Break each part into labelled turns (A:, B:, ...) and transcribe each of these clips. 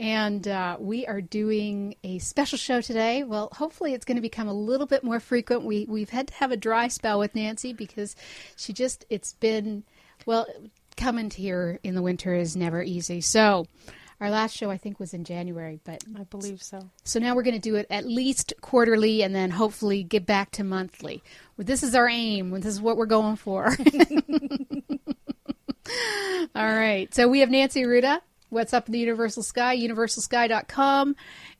A: And uh, we are doing a special show today. Well, hopefully, it's going to become a little bit more frequent. We we've had to have a dry spell with Nancy because she just it's been well coming here in the winter is never easy. So. Our last show, I think, was in January, but
B: I believe so.
A: So now we're going to do it at least quarterly, and then hopefully get back to monthly. Well, this is our aim. This is what we're going for. All right. So we have Nancy Arruda what's up in the universal sky, universalsky.com.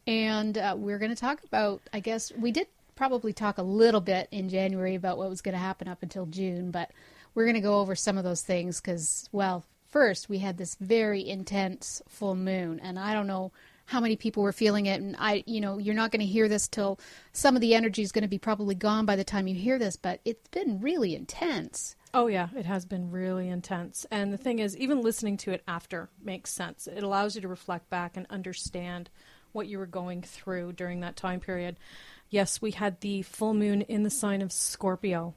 A: And uh, we're going to talk about, I guess, we did probably talk a little bit in January about what was going to happen up until June, but we're going to go over some of those things because, well, first we had this very intense full moon, and I don't know how many people were feeling it and i you know you're not going to hear this till some of the energy is going to be probably gone by the time you hear this but it's been really intense
B: Oh, yeah, it has been really intense. And the thing is, even listening to it after makes sense. It allows you to reflect back and understand what you were going through during that time period. Yes, we had the full moon in the sign of Scorpio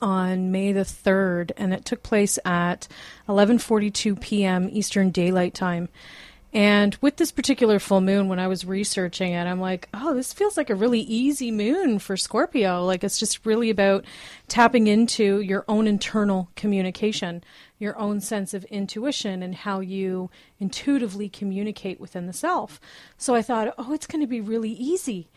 B: on May the 3rd and it took place at 11:42 p.m. Eastern Daylight Time. And with this particular full moon, when I was researching it, I'm like, oh, this feels like a really easy moon for Scorpio. Like it's just really about tapping into your own internal communication, your own sense of intuition, and how you intuitively communicate within the self. So I thought, oh, it's going to be really easy.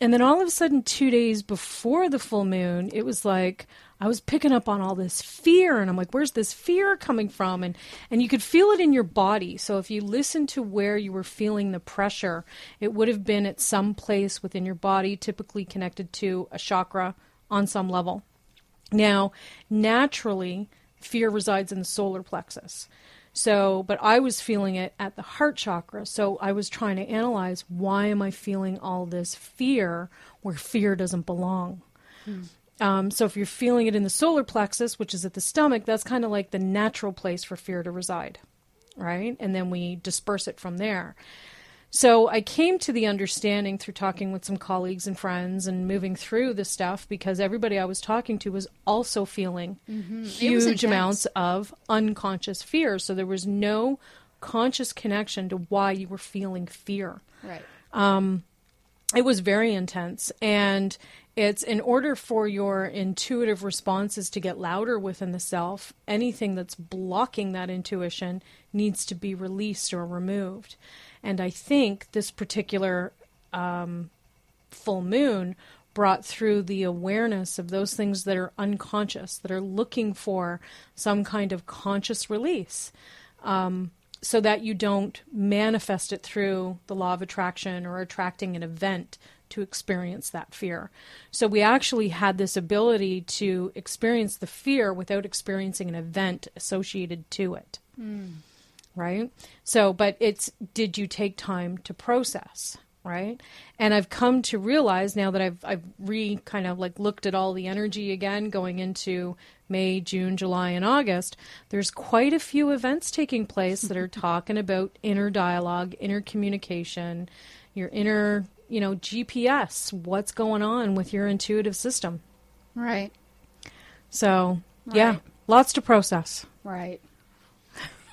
B: And then all of a sudden, two days before the full moon, it was like, I was picking up on all this fear and I'm like, where's this fear coming from? And and you could feel it in your body. So if you listen to where you were feeling the pressure, it would have been at some place within your body, typically connected to a chakra on some level. Now, naturally, fear resides in the solar plexus. So, but I was feeling it at the heart chakra. So I was trying to analyze why am I feeling all this fear where fear doesn't belong? Hmm. Um, so if you're feeling it in the solar plexus, which is at the stomach, that's kind of like the natural place for fear to reside, right? And then we disperse it from there. So I came to the understanding through talking with some colleagues and friends and moving through the stuff because everybody I was talking to was also feeling mm-hmm. huge amounts of unconscious fear. So there was no conscious connection to why you were feeling fear.
A: Right.
B: Um, it was very intense and it's in order for your intuitive responses to get louder within the self, anything that's blocking that intuition needs to be released or removed. And I think this particular um, full moon brought through the awareness of those things that are unconscious, that are looking for some kind of conscious release. Um, so that you don't manifest it through the law of attraction or attracting an event to experience that fear. So we actually had this ability to experience the fear without experiencing an event associated to it. Mm. Right? So, but it's did you take time to process? Right? And I've come to realize now that I've I've re kind of like looked at all the energy again going into May, June, July, and August, there's quite a few events taking place that are talking about inner dialogue, inner communication, your inner you know, GPS, what's going on with your intuitive system.
A: Right.
B: So, right. yeah, lots to process.
A: Right.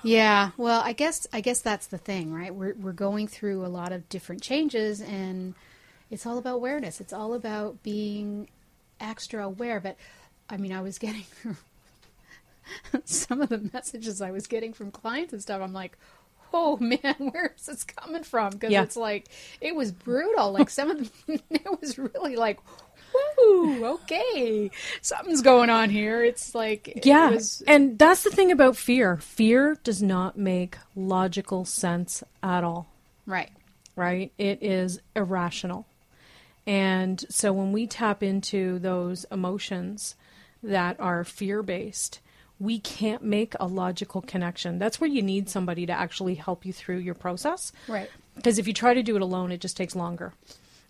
A: Yeah, well, I guess I guess that's the thing, right? We're we're going through a lot of different changes and it's all about awareness. It's all about being extra aware, but I mean, I was getting some of the messages I was getting from clients and stuff. I'm like, oh man, where is this coming from? Because yeah. it's like it was brutal. Like some of the, it was really like, whoo, okay, something's going on here. It's like
B: yeah, it was... and that's the thing about fear. Fear does not make logical sense at all.
A: Right.
B: Right. It is irrational. And so when we tap into those emotions that are fear based, we can't make a logical connection. That's where you need somebody to actually help you through your process.
A: Right.
B: Because if you try to do it alone, it just takes longer.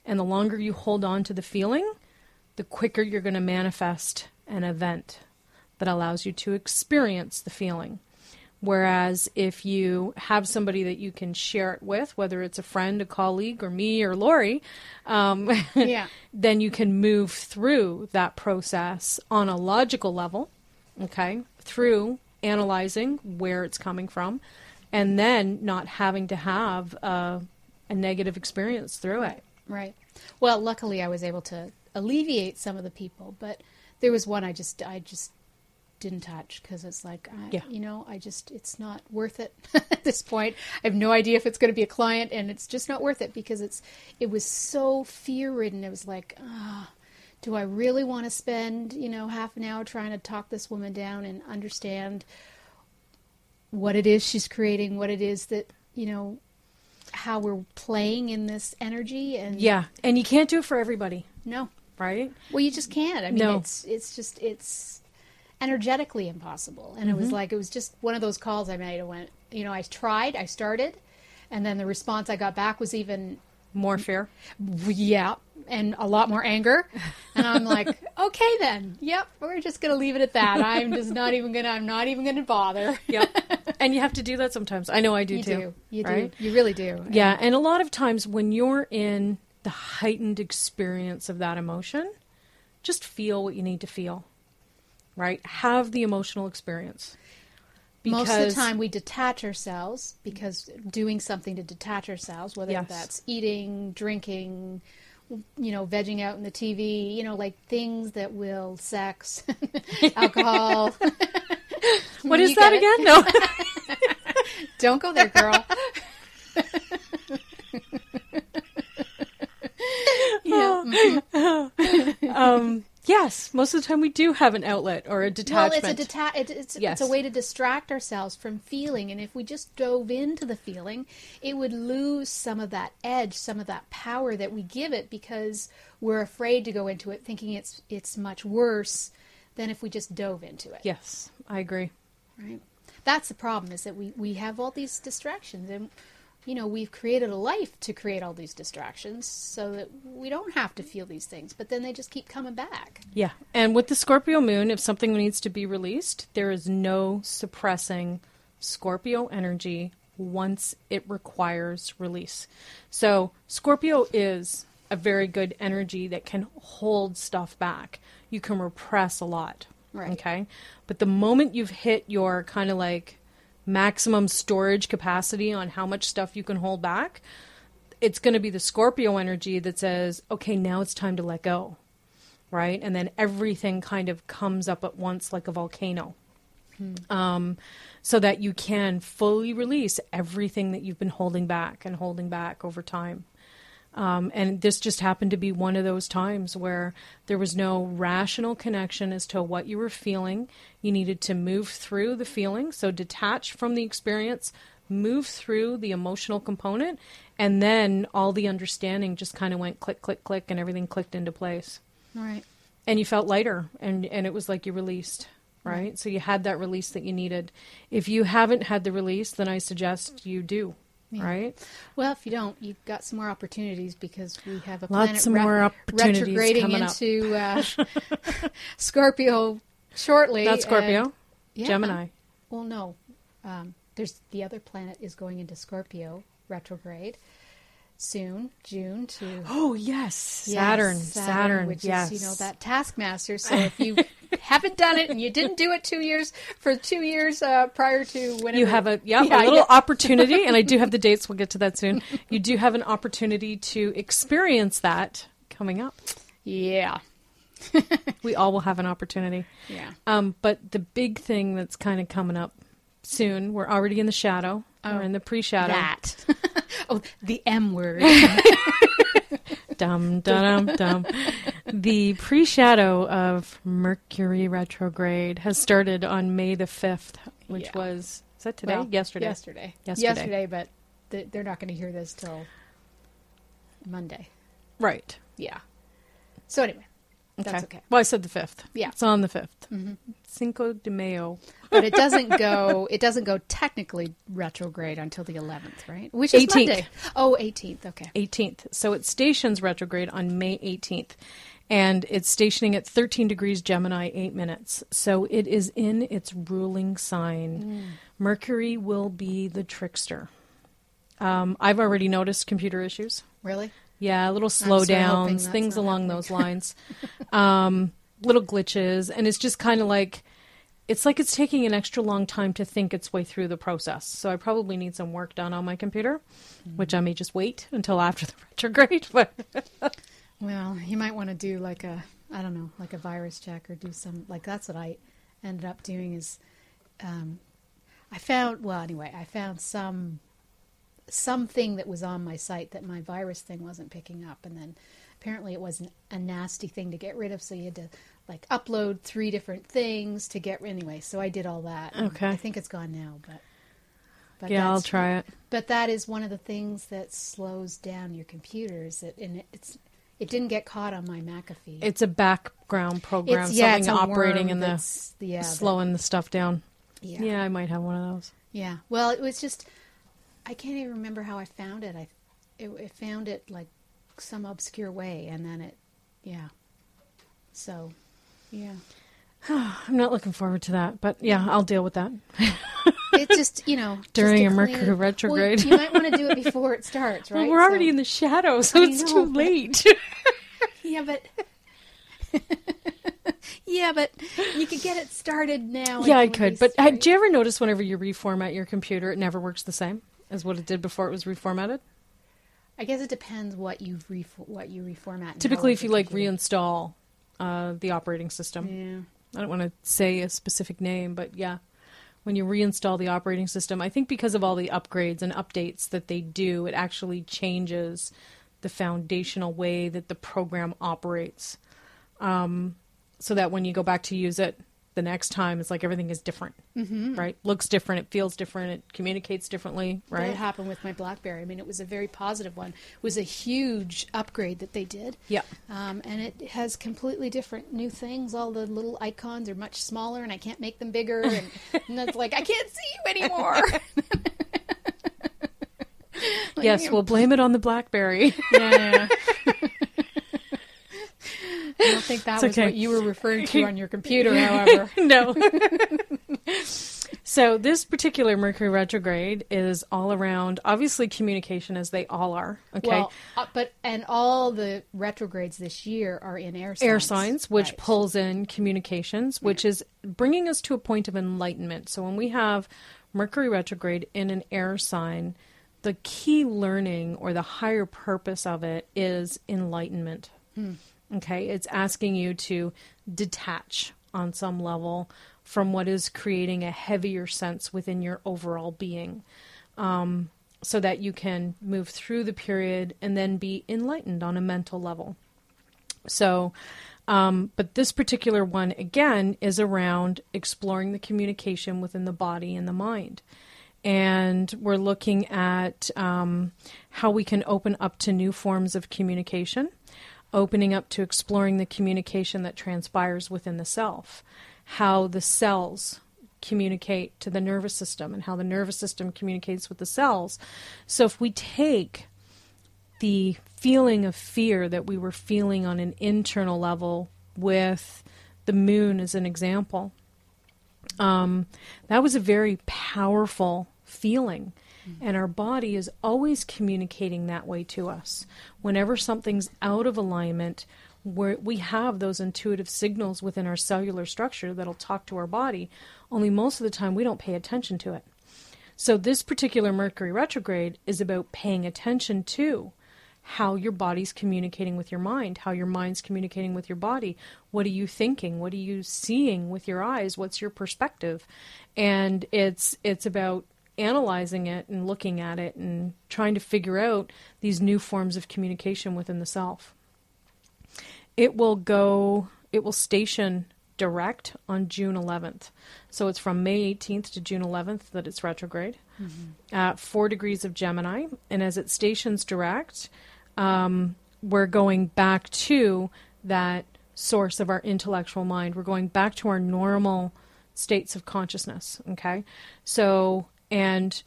B: And the longer you hold on to the feeling, the quicker you're going to manifest an event that allows you to experience the feeling. Whereas if you have somebody that you can share it with, whether it's a friend, a colleague, or me or Laurie, um,
A: Yeah.
B: then you can move through that process on a logical level, okay, through analyzing where it's coming from, and then not having to have a, a negative experience through it.
A: Right. Well, luckily I was able to alleviate some of the people, but there was one I just I just didn't touch because it's like I,
B: Yeah.
A: you know I just it's not worth it at this point. I have no idea if it's going to be a client, and it's just not worth it because it's it was so fear ridden. It was like ah. Do I really want to spend, you know, half an hour trying to talk this woman down and understand what it is she's creating, what it is that, you know, how we're playing in this energy and
B: Yeah, and you can't do it for everybody,
A: no.
B: right?
A: Well, you just can't. I mean,
B: No.
A: it's it's just it's energetically impossible. And it was mm-hmm. like it was just one of those calls I made. I went, you know, I tried, I started, and then the response I got back was even
B: More fear.
A: yeah, and a lot more anger. And I'm like, okay then. Yep, we're just gonna leave it at that. I'm just not even gonna. I'm not even gonna bother.
B: Yep. and you have to do that sometimes. I know I do too.
A: You
B: too.
A: do. You
B: right?
A: do. You really do.
B: Yeah, and a lot of times when you're in the heightened experience of that emotion, just feel what you need to feel. Right? Have the emotional experience.
A: Most of the time, we detach ourselves because doing something to detach ourselves, whether
B: Yes.
A: that's eating, drinking, you know, vegging out in the TV, you know, like things that will sex, alcohol.
B: What is that again? No.
A: Don't go there, girl. yeah. mhm.
B: um, yes, most of the time we do have an outlet or a detachment.
A: Well, it's a deta- it, it's,
B: Yes.
A: it's a way to distract ourselves from feeling, and if we just dove into the feeling, it would lose some of that edge, some of that power that we give it because we're afraid to go into it, thinking it's it's much worse than if we just dove into it.
B: yes, I agree.
A: Right. That's the problem is that we we have all these distractions, and you know we've created a life to create all these distractions so that we don't have to feel these things, but then they just keep coming back.
B: Yeah. And with the Scorpio moon, if something needs to be released, there is no suppressing Scorpio energy once it requires release. So, Scorpio is a very good energy that can hold stuff back. You can repress a lot.
A: Right.
B: Okay. But the moment you've hit your kind of like maximum storage capacity on how much stuff you can hold back, it's going to be the Scorpio energy that says, okay, now it's time to let go right? And then everything kind of comes up at once like a volcano. Um, so that you can fully release everything that you've been holding back and holding back over time. Um, and this just happened to be one of those times where there was no rational connection as to what you were feeling. You needed to move through the feeling, so detach from the experience, move through the emotional component, and then all the understanding just kind of went click, click, click, and everything clicked into place
A: Right.
B: and you felt lighter and and it was like you released right? so you had that release that you needed if you haven't had the release then i suggest you do
A: Yeah.
B: right
A: Well, if you don't, you've got some more opportunities because we have a
B: Lots
A: planet
B: opportunities
A: retrograding
B: coming up.
A: into uh, Scorpio shortly.
B: not scorpio
A: and- yeah.
B: gemini
A: Well, no, um, there's the other planet is going into Scorpio retrograde soon, June to
B: oh yes.
A: Yes,
B: saturn saturn,
A: which
B: yes
A: is you know that taskmaster. So if you haven't done it and you didn't do it two years for two years uh, prior to whenever
B: you have a yeah,
A: Yeah,
B: a little
A: yeah.
B: opportunity and i do have the dates. We'll get to that soon. You do have an opportunity to experience that coming up.
A: Yeah.
B: We all will have an opportunity.
A: Yeah.
B: Um, but the big thing that's kind of coming up soon, we're already in the shadow.
A: Oh,
B: we're in the pre-shadow.
A: that oh the M word
B: Dum dum dum. The pre-shadow of Mercury retrograde has started on May the fifth, which
A: Yeah.
B: was is that today?
A: Well,
B: Yesterday.
A: yesterday
B: Yesterday.
A: yesterday but th- they're not going to hear this till Monday
B: Right.
A: yeah so anyway That's okay.
B: Well, I said the fifth.
A: Yeah.
B: it's on the 5th Cinco de Mayo.
A: but it doesn't go. It doesn't go technically retrograde until the 11th, right? Which is
B: 18th.
A: Monday. Oh, 18th. Okay.
B: 18th. So it stations retrograde on May 18th. And it's stationing at 13 degrees Gemini, 8 minutes. So it is in its ruling sign. Mercury will be the trickster. Um, I've already noticed computer issues.
A: Really?
B: Yeah, little
A: sort of hoping
B: slowdowns, things along
A: happening.
B: those lines. um, little glitches. And it's just kind of like, it's like it's taking an extra long time to think its way through the process. So I probably need some work done on my computer,
A: Mm-hmm.
B: which I may just wait until after the retrograde. But
A: Well, you might want to do like a, I don't know, like a virus check or do some, like that's what I ended up doing is, um, I found, well, anyway, I found some, something that was on my site that my virus thing wasn't picking up. And then apparently it wasn't a nasty thing to get rid of. So you had to like upload three different things to get, anyway. So I did all that.
B: Okay.
A: I think it's gone now, but. but
B: yeah, I'll try it.
A: But that is one of the things that slows down your computers. It, and it's it didn't get caught on my McAfee.
B: It's a background program,
A: It's- yeah,
B: something
A: it's
B: operating in the
A: yeah, that-
B: slowing the stuff down.
A: yeah,
B: Yeah, I might have one of those.
A: yeah. Well, it was just I can't even remember how I found it. I it, it found it like some obscure way, and then it yeah. So yeah,
B: I'm not looking forward to that, but yeah, I'll deal with that.
A: it just you know
B: During a
A: clean
B: Mercury
A: well,
B: retrograde.
A: you might want to do it before it starts, right?
B: Well, we're already
A: So-
B: in the shadow, so
A: I
B: it's
A: know,
B: too
A: but-
B: late.
A: Yeah, but yeah, but you could get it started now.
B: yeah, I could. But uh, do you ever notice whenever you reformat your computer, it never works the same as what it did before it was reformatted?
A: I guess it depends what you re- what you reformat.
B: Typically, if you like
A: computer-
B: reinstall uh, the operating system,
A: Yeah.
B: I don't want to say a specific name, but yeah, when you reinstall the operating system, I think because of all the upgrades and updates that they do, it actually changes the foundational way that the program operates. Um, so that when you go back to use it the next time, it's like everything is different, mm-hmm. right? Looks different, it feels different, it communicates differently,
A: That
B: right?
A: happened with my BlackBerry. I mean, it was a very positive one. It was a huge upgrade that they did.
B: Yeah.
A: Um, and it has completely different new things. All the little icons are much smaller, and I can't make them bigger. And, and it's like I can't see you anymore.
B: yes, we'll blame it on the BlackBerry.
A: yeah. I don't think that
B: It's
A: was
B: okay.
A: what you were referring to on your computer, however.
B: no. so this particular Mercury retrograde is all around, obviously communication, as they all are. Okay,
A: Well, uh, but and all the retrogrades this year are in air signs.
B: air signs, which
A: Right.
B: pulls in communications, which is bringing us to a point of enlightenment. So when we have Mercury retrograde in an air sign, the key learning or the higher purpose of it is enlightenment. Okay, it's asking you to detach on some level from what is creating a heavier sense within your overall being um, so that you can move through the period and then be enlightened on a mental level. So, um, but this particular one, again, is around exploring the communication within the body and the mind. And we're looking at um, how we can open up to new forms of communication, opening up to exploring the communication that transpires within the self, how the cells communicate to the nervous system, and how the nervous system communicates with the cells. So if we take the feeling of fear that we were feeling on an internal level with the moon as an example. Um, that was a very powerful feeling. Mm-hmm. And our body is always communicating that way to us. Whenever something's out of alignment, where we have those intuitive signals within our cellular structure that'll talk to our body, only most of the time we don't pay attention to it. So, this particular Mercury retrograde is about paying attention to how your body's communicating with your mind, how your mind's communicating with your body. What are you thinking? What are you seeing with your eyes? What's your perspective? And it's it's about analyzing it and looking at it and trying to figure out these new forms of communication within the self. It will go it will station direct on June 11th. So it's from May 18th to June 11th that it's retrograde at four degrees of Gemini. And as it stations direct, um, we're going back to that source of our intellectual mind. We're going back to our normal states of consciousness. Okay. So, and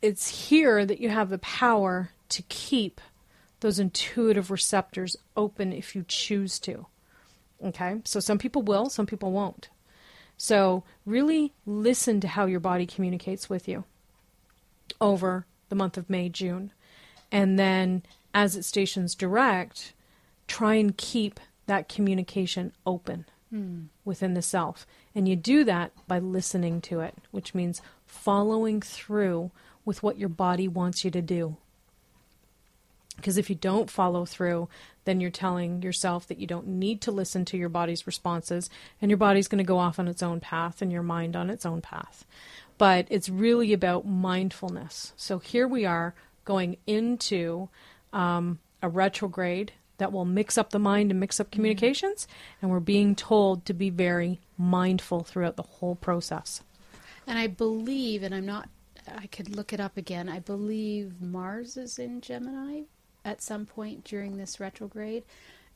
B: it's here that you have the power to keep those intuitive receptors open if you choose to. Okay. So some people will, some people won't. So really listen to how your body communicates with you over the month of May, June. And then as it stations direct, try and keep that communication open mm. within the self. And you do that by listening to it, which means following through with what your body wants you to do. Because if you don't follow through, then you're telling yourself that you don't need to listen to your body's responses, and your body's going to go off on its own path and your mind on its own path. But it's really about mindfulness. So here we are going into um, a retrograde that will mix up the mind and mix up mm-hmm. communications, and we're being told to be very mindful throughout the whole process.
A: And I believe, and I'm not, I could look it up again, I believe Mars is in Gemini at some point during this retrograde.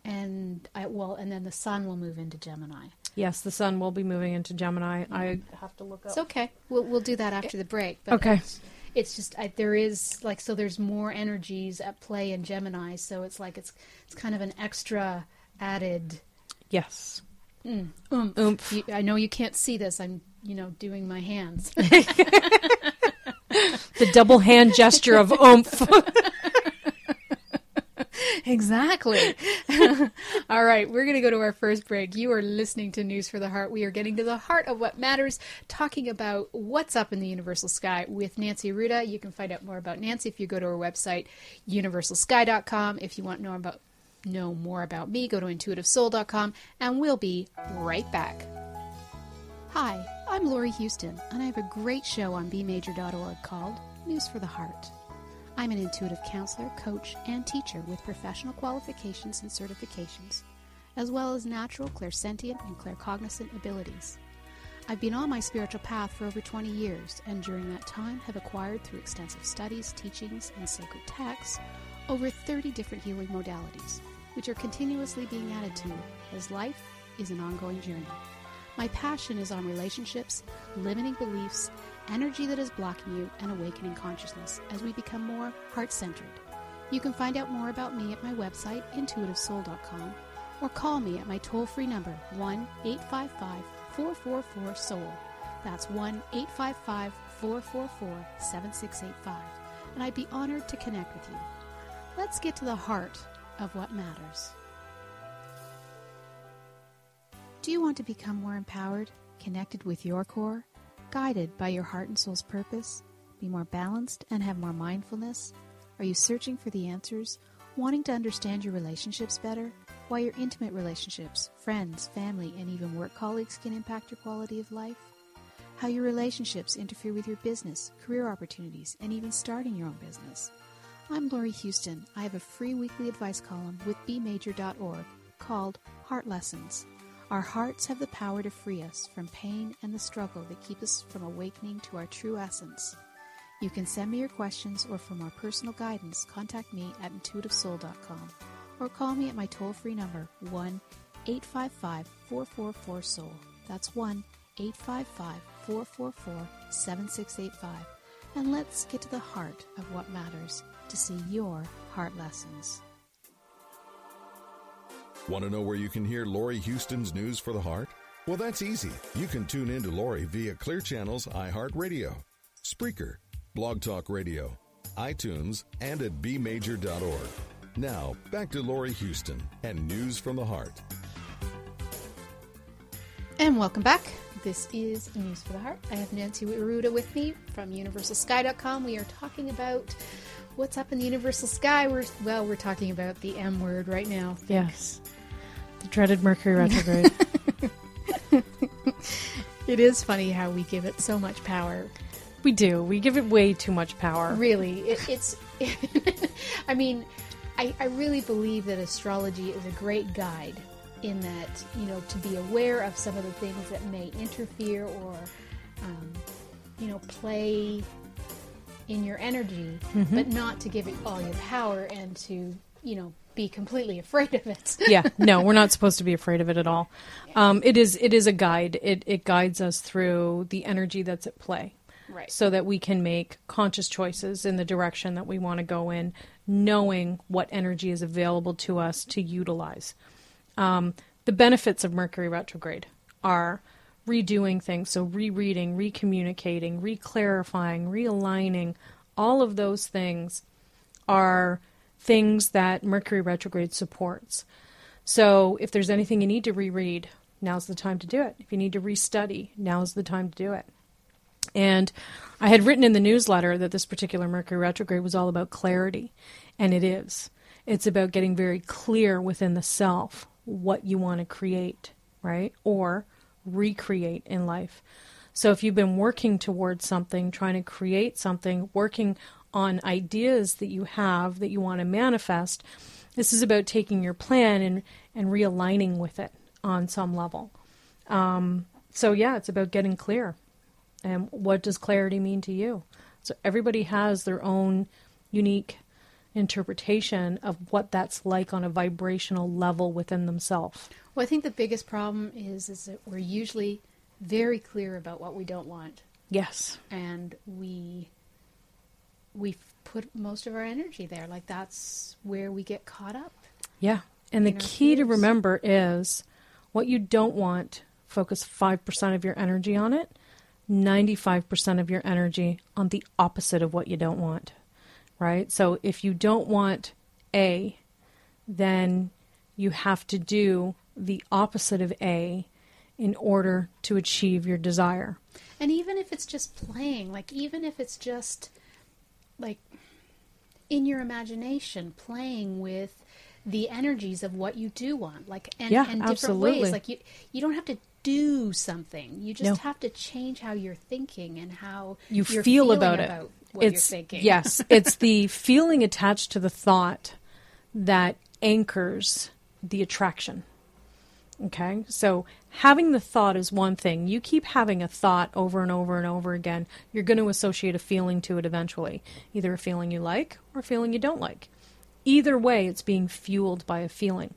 A: And I well, and then the sun will move into Gemini.
B: Yes, the sun will be moving into Gemini. Mm-hmm. I have to look up.
A: It's okay. We'll we'll do that after the break.
B: okay.
A: It's, just I, there is like so there's more energies at play in Gemini, so it's like it's it's kind of an extra added.
B: Yes.
A: Mm, oomph. oomph. You, I know you can't see this. I'm you know doing my hands.
B: the double hand gesture of oomph.
A: exactly. All right, we're going to go to our first break. You are listening to News for the Heart. We are getting to the heart of what matters, talking about what's up in the universal sky with Nancy Arruda. You can find out more about Nancy if you go to her website, universalsky.com. If you want to know about know more about me, go to intuitivesoul.com, and we'll be right back. Hi, I'm Laurie Huston, and I have a great show on bmajor.org called News for the Heart. I'm an intuitive counselor, coach, and teacher with professional qualifications and certifications, as well as natural clairsentient and claircognizant abilities. I've been on my spiritual path for over 20 years, and during that time have acquired through extensive studies, teachings, and sacred texts over 30 different healing modalities, which are continuously being added to as life is an ongoing journey. My passion is on relationships, limiting beliefs, energy that is blocking you, and awakening consciousness as we become more heart centered. You can find out more about me at my website, intuitivesoul.com, or call me at my toll free number, 1 855 444 Soul. That's 1 855 444 7685. And I'd be honored to connect with you. Let's get to the heart of what matters. Do you want to become more empowered, connected with your core? Guided by your heart and soul's purpose, be more balanced, and have more mindfulness? Are you searching for the answers, wanting to understand your relationships better? Why your intimate relationships, friends, family, and even work colleagues can impact your quality of life? How your relationships interfere with your business, career opportunities, and even starting your own business? I'm Laurie Huston. I have a free weekly advice column with bmajor.org called Heart Lessons. Our hearts have the power to free us from pain and the struggle that keep us from awakening to our true essence. You can send me your questions or for more personal guidance, contact me at intuitivesoul.com or call me at my toll free number 1 855 444 Soul. That's 1 855 444 7685. And let's get to the heart of what matters to see your heart lessons.
C: Want to know where you can hear Laurie Huston's News for the Heart? Well, that's easy. You can tune in to Laurie via Clear Channel's iHeartRadio, Spreaker, Blog Talk Radio, iTunes, and at bmajor.org. Now, back to Laurie Huston and News from the Heart.
A: And welcome back. This is News for the Heart. I have Nancy Arruda with me from universalsky.com. We are talking about what's up in the universal sky. We're well, we're talking about the M word right now.
B: Yes. The dreaded Mercury retrograde.
A: it is funny how we give it so much power.
B: We do. We give it way too much power.
A: Really, it, it's. I mean, I, I really believe that astrology is a great guide in that you know to be aware of some of the things that may interfere or um, you know play in your energy, mm-hmm. but not to give it all your power and to you know be completely afraid of it.
B: yeah, no, we're not supposed to be afraid of it at all. Um, it is it is a guide. It it guides us through the energy that's at play,
A: Right.
B: so that we can make conscious choices in the direction that we want to go in, knowing what energy is available to us to utilize. Um, the benefits of Mercury retrograde are redoing things, so rereading, recommunicating, reclarifying, realigning. All of those things are things that Mercury retrograde supports. So if there's anything you need to reread, now's the time to do it. If you need to restudy, now's the time to do it. And I had written in the newsletter that this particular Mercury retrograde was all about clarity, and it is. It's about getting very clear within the self what you want to create, right? Or recreate in life. So if you've been working towards something, trying to create something, working on ideas that you have that you want to manifest, this is about taking your plan and, and realigning with it on some level. Um, so yeah, it's about getting clear. And what does clarity mean to you? So everybody has their own unique interpretation of what that's like on a vibrational level within themselves.
A: Well, I think the biggest problem is is that we're usually very clear about what we don't want,
B: Yes.
A: and we we put most of our energy there. Like that's where we get caught up.
B: Yeah. And the key to remember is what you don't want, focus 5% of your energy on it, 95% of your energy on the opposite of what you don't want. Right? So if you don't want A, then you have to do the opposite of A in order to achieve your desire.
A: And even if it's just playing, like even if it's just like in your imagination playing with the energies of what you do want, like and,
B: Yeah,
A: and different
B: absolutely.
A: ways. Like you you don't have to do something. You just
B: No.
A: have to change how you're thinking and how
B: you feel about it.
A: what
B: it's yes, it's the feeling attached to the thought that anchors the attraction. Okay, so having the thought is one thing. You keep having a thought over and over and over again, you're going to associate a feeling to it eventually. Either a feeling you like or a feeling you don't like. Either way, it's being fueled by a feeling,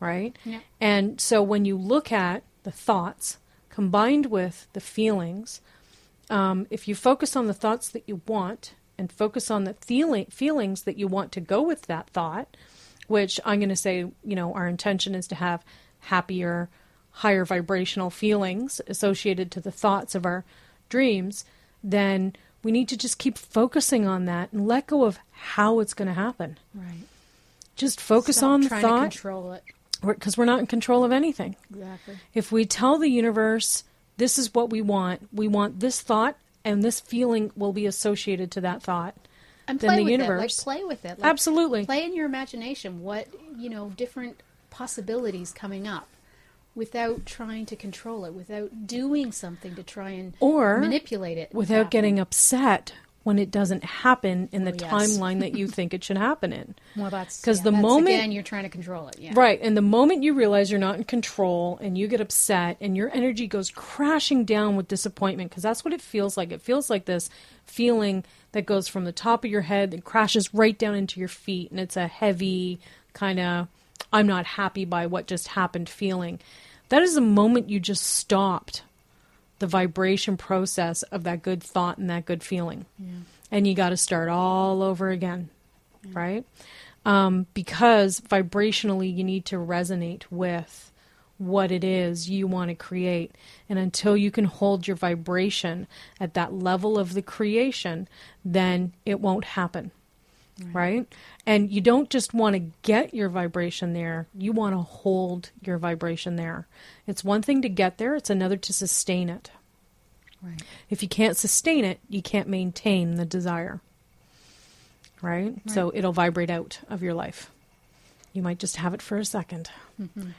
B: right?
A: Yeah.
B: And so when you look at the thoughts combined with the feelings, um, if you focus on the thoughts that you want and focus on the feeling feelings that you want to go with that thought, which I'm going to say, you know, our intention is to have happier, higher vibrational feelings associated to the thoughts of our dreams, then we need to just keep focusing on that and let go of how it's going to happen.
A: Right.
B: Just focus
A: Stop
B: on the
A: trying to
B: thought
A: control it.
B: because we're not in control of anything.
A: Exactly.
B: If we tell the universe, this is what we want, we want this thought, and this feeling will be associated to that thought.
A: And
B: Then
A: play
B: the
A: with
B: universe-
A: it. Like play with it. Like,
B: Absolutely.
A: Play in your imagination. What you know, different possibilities coming up, without trying to control it, without doing something to try and
B: Or
A: manipulate it,
B: Without getting upset when it doesn't happen in the
A: Oh, yes.
B: timeline that you think it should happen in.
A: Well, that's
B: 'Cause
A: yeah,
B: the
A: that's,
B: moment-
A: again you're trying to control it. Yeah.
B: Right. And the moment you realize you're not in control and you get upset and your energy goes crashing down with disappointment, because that's what it feels like. It feels like this feeling that goes from the top of your head and crashes right down into your feet. And it's a heavy, kind of, I'm not happy by what just happened feeling. That is the moment you just stopped the vibration process of that good thought and that good feeling. And you got to start all over again, right? Um, because vibrationally, you need to resonate with what it is you want to create. And until you can hold your vibration at that level of the creation, then it won't happen. Right. And you don't just want to get your vibration there, you want to hold your vibration there. It's one thing to get there, it's another to sustain it.
A: Right.
B: If you can't sustain it, you can't maintain the desire. Right? So it'll vibrate out of your life. You might just have it for a 2nd mm-hmm.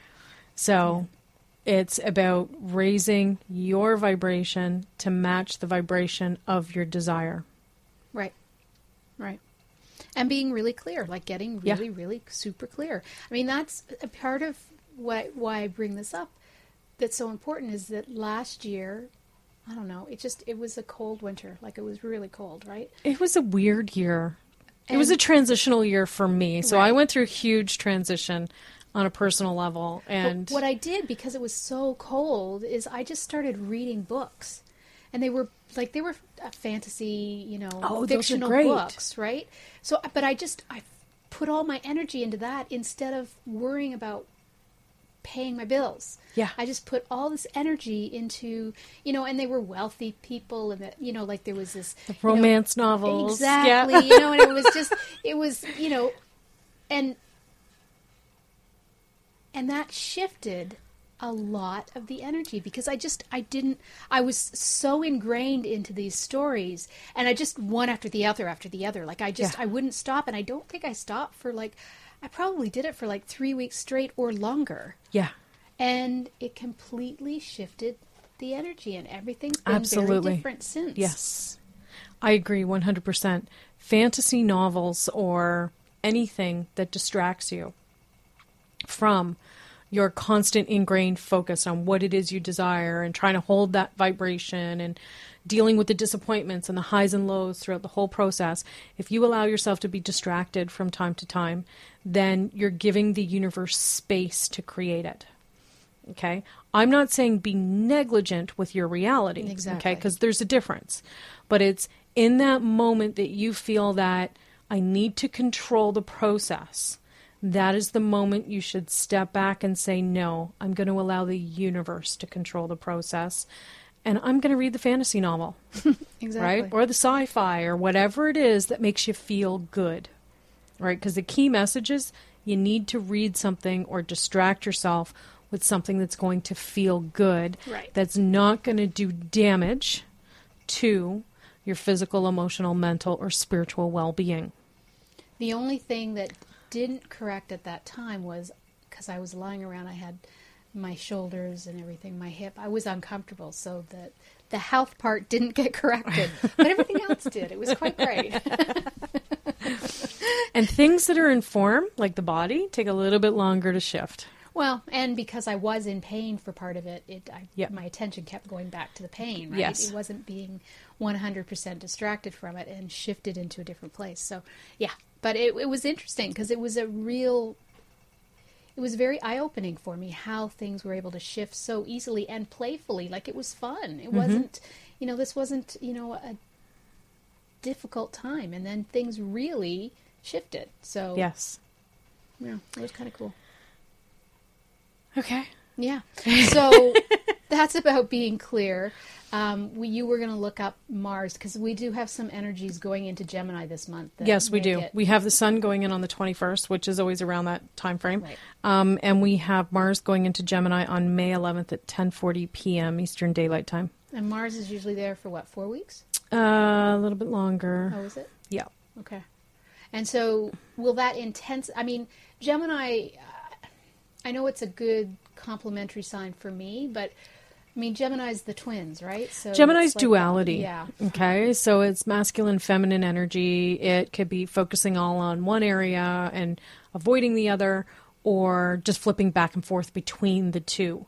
B: So it's about raising your vibration to match the vibration of your desire.
A: Right. Right. And being really clear, like getting
B: Yeah.
A: really, really super clear. I mean, that's a part of what why I bring this up. That's so important is that last year, I don't know, it just it was a cold winter. Like it was really cold, right?
B: It was a weird year. it was a transitional year for me. So I went through a huge transition on a personal level.
A: But
B: And
A: what I did because it was so cold is I just started reading books, and they were like they were fantasy, you know,
B: Oh,
A: fictional books, right? So, but I just I put all my energy into that instead of worrying about paying my bills.
B: Yeah.
A: I just put all this energy into, you know, and they were wealthy people, and that you know, like there was this know,
B: romance novels.
A: Exactly.
B: Yeah.
A: you know, and it was just it was, you know, and and that shifted a lot of the energy because I just I didn't I was so ingrained into these stories and I just one after the other after the other like I just
B: Yeah.
A: I wouldn't stop and I don't think I stopped for like I probably did it for like 3 weeks straight or longer
B: yeah.
A: and it completely shifted the energy and everything's been
B: Absolutely.
A: very different since.
B: Yes. I agree 100%. Fantasy novels or anything that distracts you from your constant ingrained focus on what it is you desire and trying to hold that vibration and dealing with the disappointments and the highs and lows throughout the whole process. If you allow yourself to be distracted from time to time, then you're giving the universe space to create it. Okay. I'm not saying be negligent with your reality.
A: Exactly.
B: Okay. Because there's a difference. But it's in that moment that you feel that I need to control the process. That is the moment you should step back and say, no, I'm going to allow the universe to control the process. And I'm going to read the fantasy novel,
A: Exactly.
B: right? Or the sci fi or whatever it is that makes you feel good, right? Because the key message is you need to read something or distract yourself with something that's going to feel good,
A: Right.
B: that's not going to do damage to your physical, emotional, mental, or spiritual well being.
A: The only thing that didn't correct at that time was because I was lying around, I had my shoulders and everything, my hip. I was uncomfortable, so that the health part didn't get corrected, but everything else did. It was quite great.
B: And things that are in form, like the body, take a little bit longer to shift.
A: well, and because I was in pain for part of it, it I,
B: Yeah.
A: my attention kept going back to the pain. Right?
B: Yes.
A: it wasn't being one hundred percent distracted from it and shifted into a different place. So, yeah, but it, it was interesting because it was a real it was very eye opening for me how things were able to shift so easily and playfully. Like it was fun. It mm-hmm. wasn't, you know, this wasn't, you know, a difficult time. And then things really shifted. So,
B: Yes.
A: yeah, it was kind of cool.
B: Okay.
A: Yeah. So that's about being clear. Um, we, you were going to look up Mars because we do have some energies going into Gemini this month.
B: Yes, we do.
A: it-
B: We have the sun going in on the 21st, which is always around that time frame.
A: Right.
B: Um, and we have Mars going into Gemini on May 11th at 10:40 p.m. Eastern Daylight Time.
A: and Mars is usually there for what, four weeks?
B: Uh, a little bit longer.
A: Oh, is it?
B: Yeah.
A: Okay. And so, will that intense? I mean, Gemini. Uh, I know it's a good complementary sign for me, but I mean, Gemini's the twins, right? So
B: Gemini's
A: like-
B: duality.
A: Yeah.
B: Okay. So it's masculine, feminine energy. It could be focusing all on one area and avoiding the other, or just flipping back and forth between the two.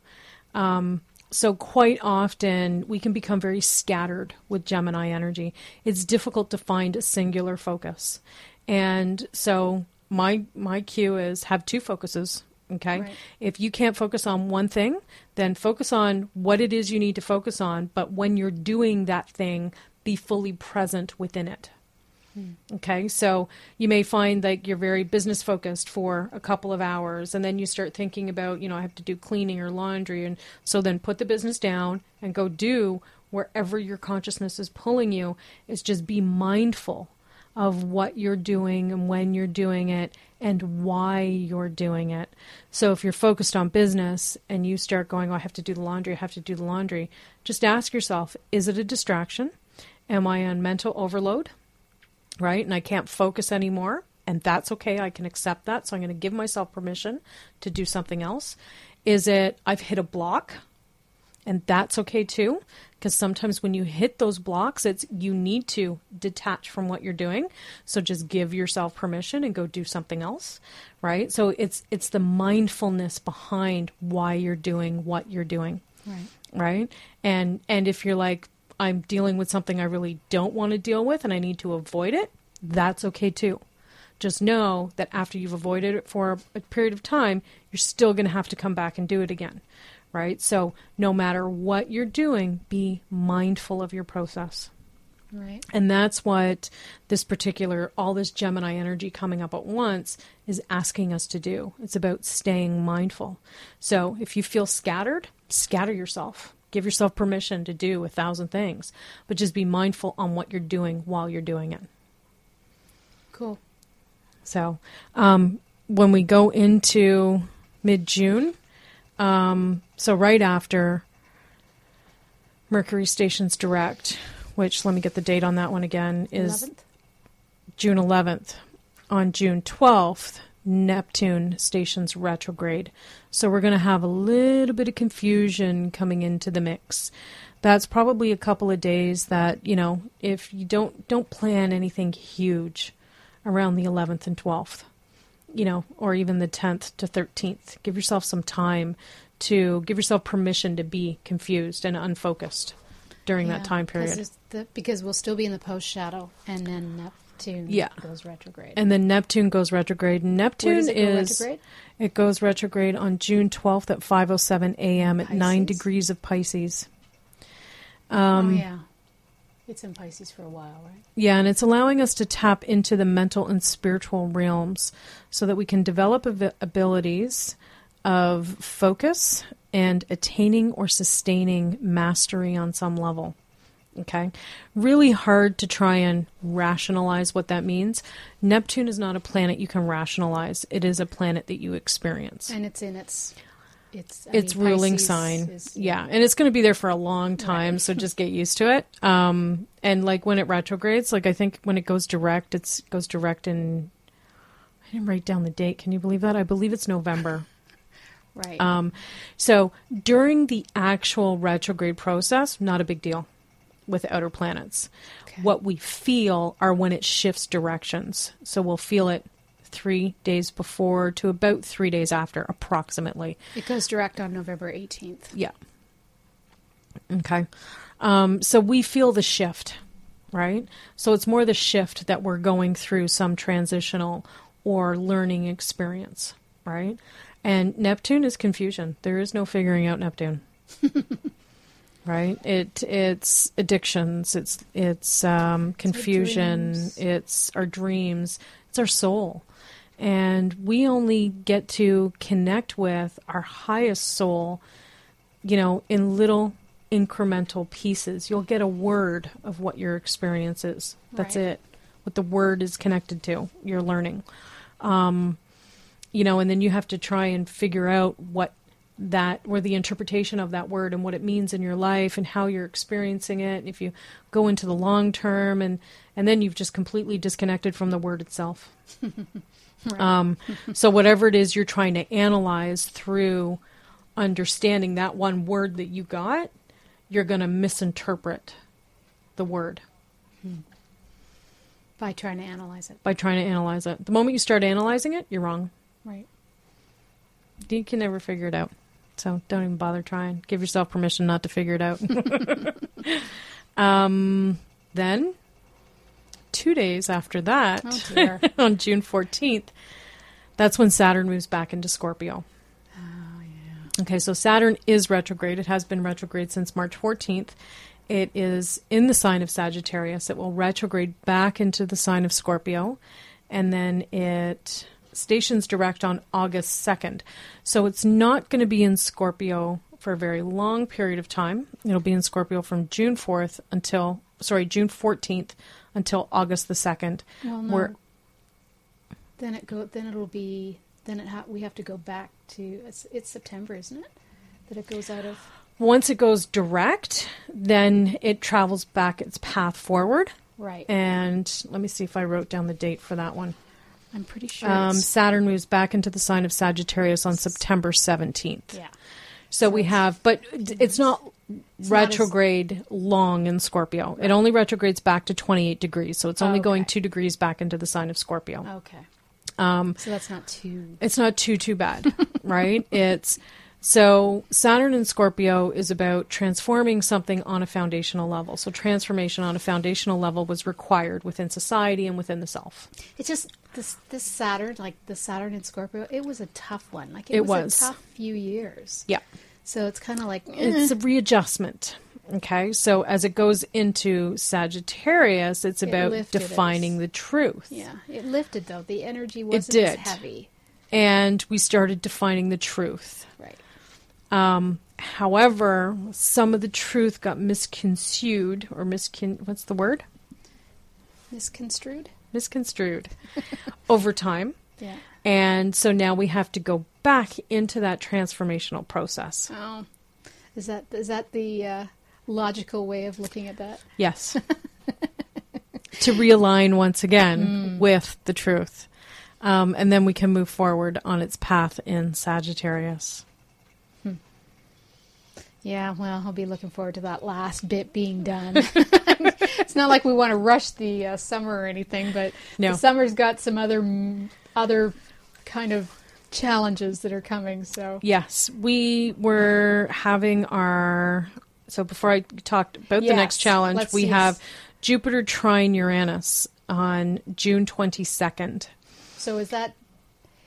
B: Um, so quite often we can become very scattered with Gemini energy. It's difficult to find a singular focus. And so my my cue is have two focuses. Okay.
A: Right.
B: If you can't focus on one thing, then focus on what it is you need to focus on. But when you're doing that thing, be fully present within it. Hmm. Okay, so you may find that you're very business focused for a couple of hours, and then you start thinking about, you know, I have to do cleaning or laundry. And so then put the business down and go do wherever your consciousness is pulling you, is just be mindful of what you're doing and when you're doing it and why you're doing it. So if you're focused on business and you start going, oh, I have to do the laundry, I have to do the laundry, just ask yourself, is it a distraction? Am I on mental overload? Right? And I can't focus anymore. And that's okay. I can accept that. So I'm going to give myself permission to do something else. Is it I've hit a block? And that's okay too because sometimes when you hit those blocks it's you need to detach from what you're doing so just give yourself permission and go do something else right so it's it's the mindfulness behind why you're doing what you're doing
A: Right.
B: right and and if you're like i'm dealing with something i really don't want to deal with and i need to avoid it That's okay too. Just know that after you've avoided it for a period of time, you're still going to have to come back and do it again, right? So, no matter what you're doing, be mindful of your process.
A: Right.
B: And that's what this particular, all this Gemini energy coming up at once is asking us to do. It's about staying mindful. So if you feel scattered, scatter yourself. Give yourself permission to do a thousand things, but just be mindful on what you're doing while you're doing it.
A: Cool.
B: So um, when we go into mid June, um, so right after Mercury stations direct, which let me get the date on that one again, is
A: 11th?
B: June 11th. On June 12th, Neptune stations retrograde. So we're going to have a little bit of confusion coming into the mix. That's probably a couple of days that, you know, if you don't don't plan anything huge around the 11th and 12th, you know, or even the 10th to 13th. Give yourself some time to give yourself permission to be confused and unfocused during
A: Yeah,
B: that time period.
A: The, because we'll still be in the post shadow, and then Neptune
B: Yeah.
A: goes retrograde.
B: And then Neptune goes retrograde. Neptune
A: it go
B: is
A: retrograde?
B: it goes retrograde on June 12th at 5:07 a.m. at 9 degrees of Pisces.
A: oh
B: Um,
A: yeah, it's in Pisces for a while, right?
B: Yeah, and it's allowing us to tap into the mental and spiritual realms so that we can develop av- abilities of focus and attaining or sustaining mastery on some level. Okay? Really hard to try and rationalize what that means. Neptune is not a planet you can rationalize, it is a planet that you experience.
A: And it's in its its I
B: its
A: mean,
B: ruling
A: Pisces
B: sign.
A: is-
B: yeah, and it's going to be there for a long time, so just get used to it. Um, and like when it retrogrades, like I think when it goes direct, it's goes direct in. I didn't write down the date. Can you believe that? I believe it's November.
A: right.
B: Um, so during the actual retrograde process, not a big deal with outer planets.
A: Okay.
B: What we feel are when it shifts directions. So we'll feel it three days before to about three days after, approximately.
A: it goes direct on November eighteenth.
B: Yeah. Okay. Um, so we feel the shift, right? So it's more the shift that we're going through some transitional or learning experience, right? And Neptune is confusion. There is no figuring out Neptune. right? It it's addictions, it's it's um, confusion,
A: dreams.
B: it's our dreams, it's our soul. And we only get to connect with our highest soul you know, in little incremental pieces. You'll get a word of what your experience is. That's
A: Right.
B: it. What the word is connected to, you're learning. Um, you know, and then you have to try and figure out what that, or the interpretation of that word and what it means in your life and how you're experiencing it. And if you go into the long term and, and then you've just completely disconnected from the word itself. Um, so whatever it is you're trying to analyze through understanding that one word that you got, you're going to misinterpret the word
A: By trying to analyze it.
B: by trying to analyze it. The moment you start analyzing it, you're wrong.
A: Right.
B: You can never figure it out. So don't even bother trying. Give yourself permission not to figure it out. um, then, two days after that,
A: Oh
B: on June 14th, that's when Saturn moves back into Scorpio.
A: oh yeah.
B: Okay, so Saturn is retrograde. It has been retrograde since March 14th. It is in the sign of Sagittarius. It will retrograde back into the sign of Scorpio, and then it stations direct on August 2nd. So it's not going to be in Scorpio for a very long period of time. It'll be in Scorpio from June 4th until, sorry, June 14th until August the 2nd.
A: Well, no.
B: Where-
A: Then it go. Then it'll be. Then it ha- we have to go back to. It's, it's September, isn't it? That it goes out of.
B: Once it goes direct, then it travels back its path forward.
A: Right.
B: And let me see if I wrote down the date for that one.
A: I'm pretty sure.
B: Um,
A: it's-
B: Saturn moves back into the sign of Sagittarius on September 17th.
A: yeah.
B: So we have, but it's not
A: as-
B: retrograde long in Scorpio. It only retrogrades back to 28 degrees. So it's only going
A: Okay.
B: two degrees back into the sign of Scorpio.
A: Okay.
B: Um,
A: So that's not too.
B: it's not too, too bad, right? It's, So, Saturn in Scorpio is about transforming something on a foundational level. So, transformation on a foundational level was required within society and within the self.
A: It's just this this Saturn, like the Saturn in Scorpio, it was a tough one. Like it,
B: It
A: was,
B: was.
A: a tough few years.
B: Yeah.
A: So it's kind of like
B: It's a readjustment. Okay. So, as it goes into Sagittarius, it's
A: It
B: about
A: lifted us.
B: defining the truth.
A: yeah, it lifted though. The energy wasn't as heavy.
B: And we started defining the truth.
A: Right.
B: Um, however, some of the truth got misconstrued or miscon what's the word?
A: Misconstrued.
B: Misconstrued over time.
A: Yeah.
B: And so now we have to go back into that transformational process.
A: Oh, is that is that the uh, logical way of looking at that?
B: Yes. to realign once again with the truth. Um, and then we can move forward on its path in Sagittarius.
A: Yeah, well, I'll be looking forward to that last bit being done. it's not like we want to rush the uh, summer or anything, but
B: No.
A: the summer's got some other mm, other kind of challenges that are coming. So
B: Yes, we were having our. So before I talked about the next challenge, we have Jupiter trine Uranus on June 22nd.
A: so is that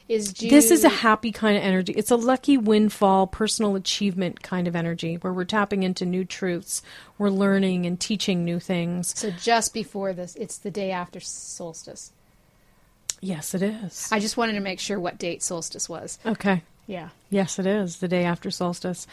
A: is June?
B: This is a happy kind of energy. It's a lucky windfall, personal achievement kind of energy where we're tapping into new truths. We're learning and teaching new things.
A: so just before this. It's the day after solstice.
B: Yes, it is.
A: I just wanted to make sure what date solstice was.
B: Okay.
A: Yeah.
B: Yes, it is the day after solstice.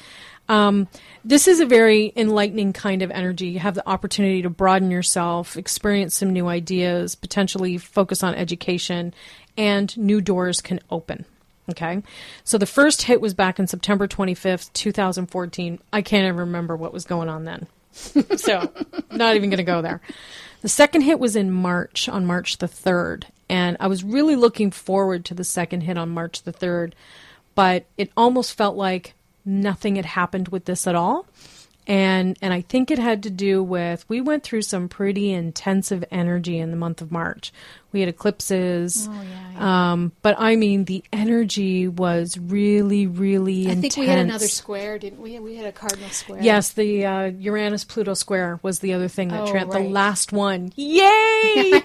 B: Um, this is a very enlightening kind of energy. You have the opportunity to broaden yourself, experience some new ideas, potentially focus on education, and new doors can open. Okay. So the first hit was back in September 25th, 2014. I can't even remember what was going on then. so, not even going to go there. The second hit was in March, on March the 3rd. And I was really looking forward to the second hit on March the 3rd, but it almost felt like nothing had happened with this at all. And and I think it had to do with we went through some pretty intensive energy in the month of March. We had eclipses.
A: Oh yeah. yeah.
B: Um, but I mean the energy was really, really
A: I
B: intense.
A: think we had another square, didn't we? We had a cardinal square.
B: Yes, the uh, Uranus Pluto square was the other thing that
A: Oh,
B: tra- the last one. Yay!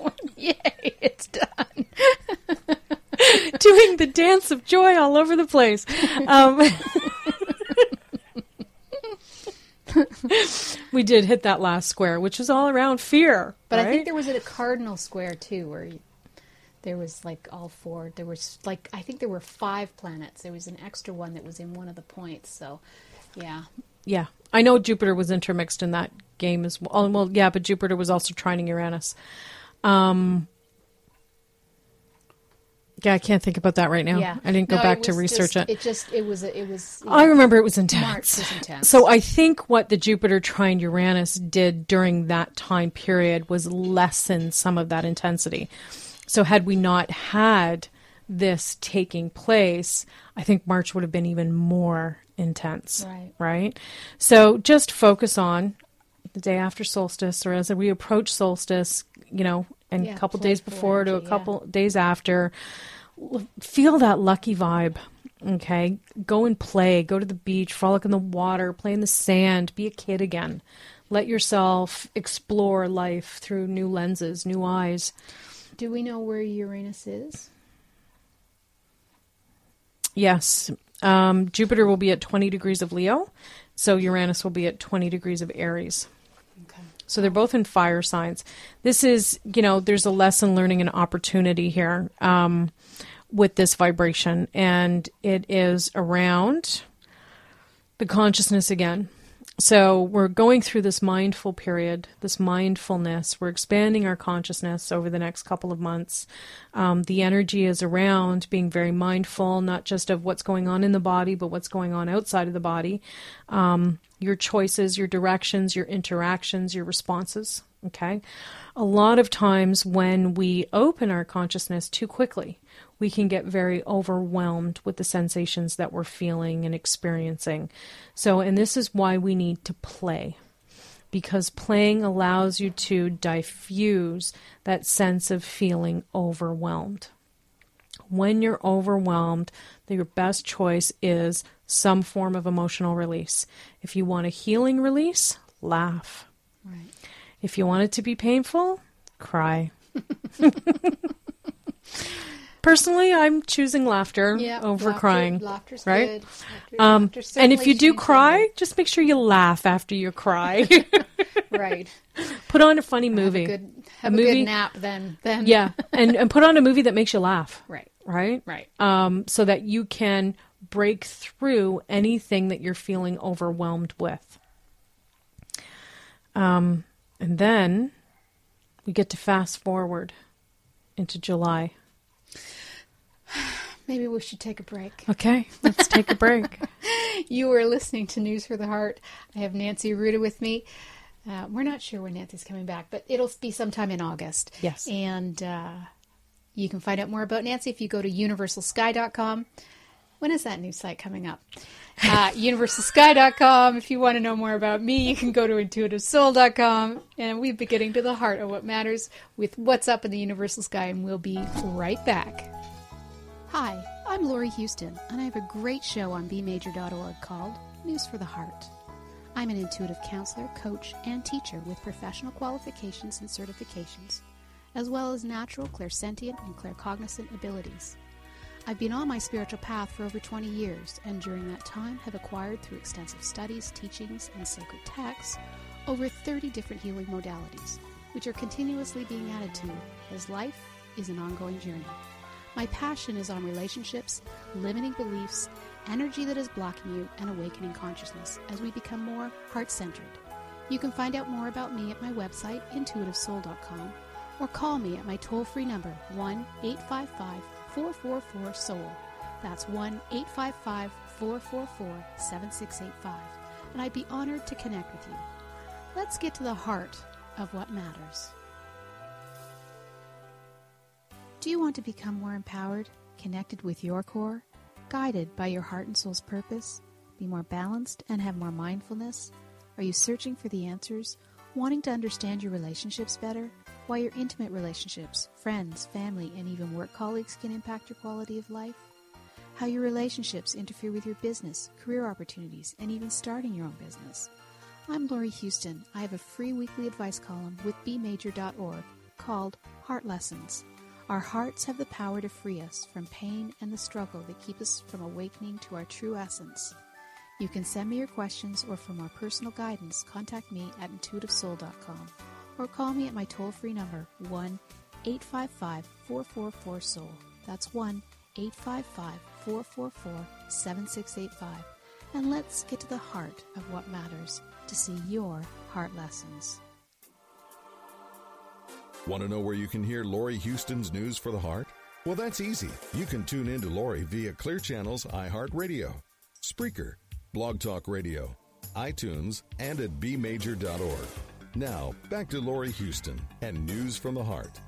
A: Yay, it's done.
B: Doing the dance of joy all over the place. Um, we did hit that last square, which is all around fear.
A: But I think there was a cardinal square too, where you, there was like all four. There was like I think there were five planets. There was an extra one that was in one of the points. So, yeah,
B: Yeah, I know Jupiter was intermixed in that game as well. Oh, well, yeah, but Jupiter was also trining Uranus. Um, yeah, I can't think about that right now.
A: yeah.
B: I didn't go
A: No,
B: back to research
A: just-
B: it.
A: It just it was it was.
B: I remember it was
A: March
B: intense.
A: was intense.
B: So I think what the Jupiter trine Uranus did during that time period was lessen some of that intensity. So had we not had this taking place, I think March would have been even more intense.
A: Right.
B: Right? So just focus on the day after solstice or as we approach solstice, you know, and
A: Yeah,
B: a couple days before to a
A: energy, yeah.
B: couple days after feel that lucky vibe. Okay. Go and play. Go to the beach, frolic in the water, play in the sand, be a kid again. Let yourself explore life through new lenses, new eyes.
A: Do we know where Uranus is?
B: Yes. Um, Jupiter will be at 20 degrees of Leo, so Uranus will be at 20 degrees of Aries.
A: Okay.
B: So they're both in fire signs. This is, you know, there's a lesson learning and opportunity here um, with this vibration, and it is around the consciousness again. So we're going through this mindful period, this mindfulness. We're expanding our consciousness over the next couple of months. Um, the energy is around being very mindful, not just of what's going on in the body, but what's going on outside of the body. Um, your choices, your directions, your interactions, your responses. Okay. A lot of times when we open our consciousness too quickly, we can get very overwhelmed with the sensations that we're feeling and experiencing. So, and this is why we need to play because playing allows you to diffuse that sense of feeling overwhelmed. When you're overwhelmed, your best choice is some form of emotional release. If you want a healing release, laugh.
A: Right.
B: If you want it to be painful, cry. Personally, I'm choosing laughter
A: Yeah.
B: over
A: laughter-
B: crying.
A: Laughter's
B: right?
A: good. Laughter-
B: Um, and if you do cry, just make sure you laugh after you cry.
A: right.
B: Put on a funny movie.
A: Have a good, have a,
B: movie-
A: good nap then. Then.
B: yeah, and, and put on a movie that makes you laugh,
A: Right.
B: right?
A: Right.
B: Um, so that you can break through anything that you're feeling overwhelmed with. Um, and then we get to fast forward into July.
A: Maybe we should take a break.
B: Okay, let's take a break.
A: You are listening to News for the Heart. I have Nancy Arruda with me. Uh, we're not sure when Nancy's coming back, but it'll be sometime in August.
B: Yes.
A: And uh, you can find out more about Nancy if you go to universalsky.com. When is that new site coming up? Uh, universalsky.com. If you want to know more about me, you can go to intuitivesoul.com. And we've been getting to the heart of what matters with What's Up in the Universal Sky, and we'll be right back. Hi, I'm Laurie Huston, and I have a great show on bmajor.org called News for the Heart. I'm an intuitive counselor, coach, and teacher with professional qualifications and certifications, as well as natural clairsentient and claircognizant abilities. I've been on my spiritual path for over 20 years, and during that time have acquired through extensive studies, teachings, and sacred texts over 30 different healing modalities, which are continuously being added to as life is an ongoing journey. My passion is on relationships, limiting beliefs, energy that is blocking you, and awakening consciousness as we become more heart centered. You can find out more about me at my website, intuitivesoul.com, or call me at my toll free number, 1 855 444 Soul. That's 1 855 444 7685. And I'd be honored to connect with you. Let's get to the heart of what matters. Do you want to become more empowered, connected with your core, guided by your heart and soul's purpose, be more balanced, and have more mindfulness? Are you searching for the answers, wanting to understand your relationships better? Why your intimate relationships, friends, family, and even work colleagues can impact your quality of life? How your relationships interfere with your business, career opportunities, and even starting your own business? I'm Laurie Huston. I have a free weekly advice column with bmajor.org called Heart Lessons. Our hearts have the power to free us from pain and the struggle that keep us from awakening to our true essence. You can send me your questions or for more personal guidance, contact me at intuitivesoul.com or call me at my toll free number 1 855 444 Soul. That's 1 855 444 7685. And let's get to the heart of what matters to see your heart lessons.
C: Want to know where you can hear Laurie Huston's News for the Heart? Well, that's easy. You can tune in to Laurie via Clear Channel's iHeartRadio, Spreaker, Blog Talk Radio, iTunes, and at bmajor.org. Now, back to Laurie Huston and News from the Heart.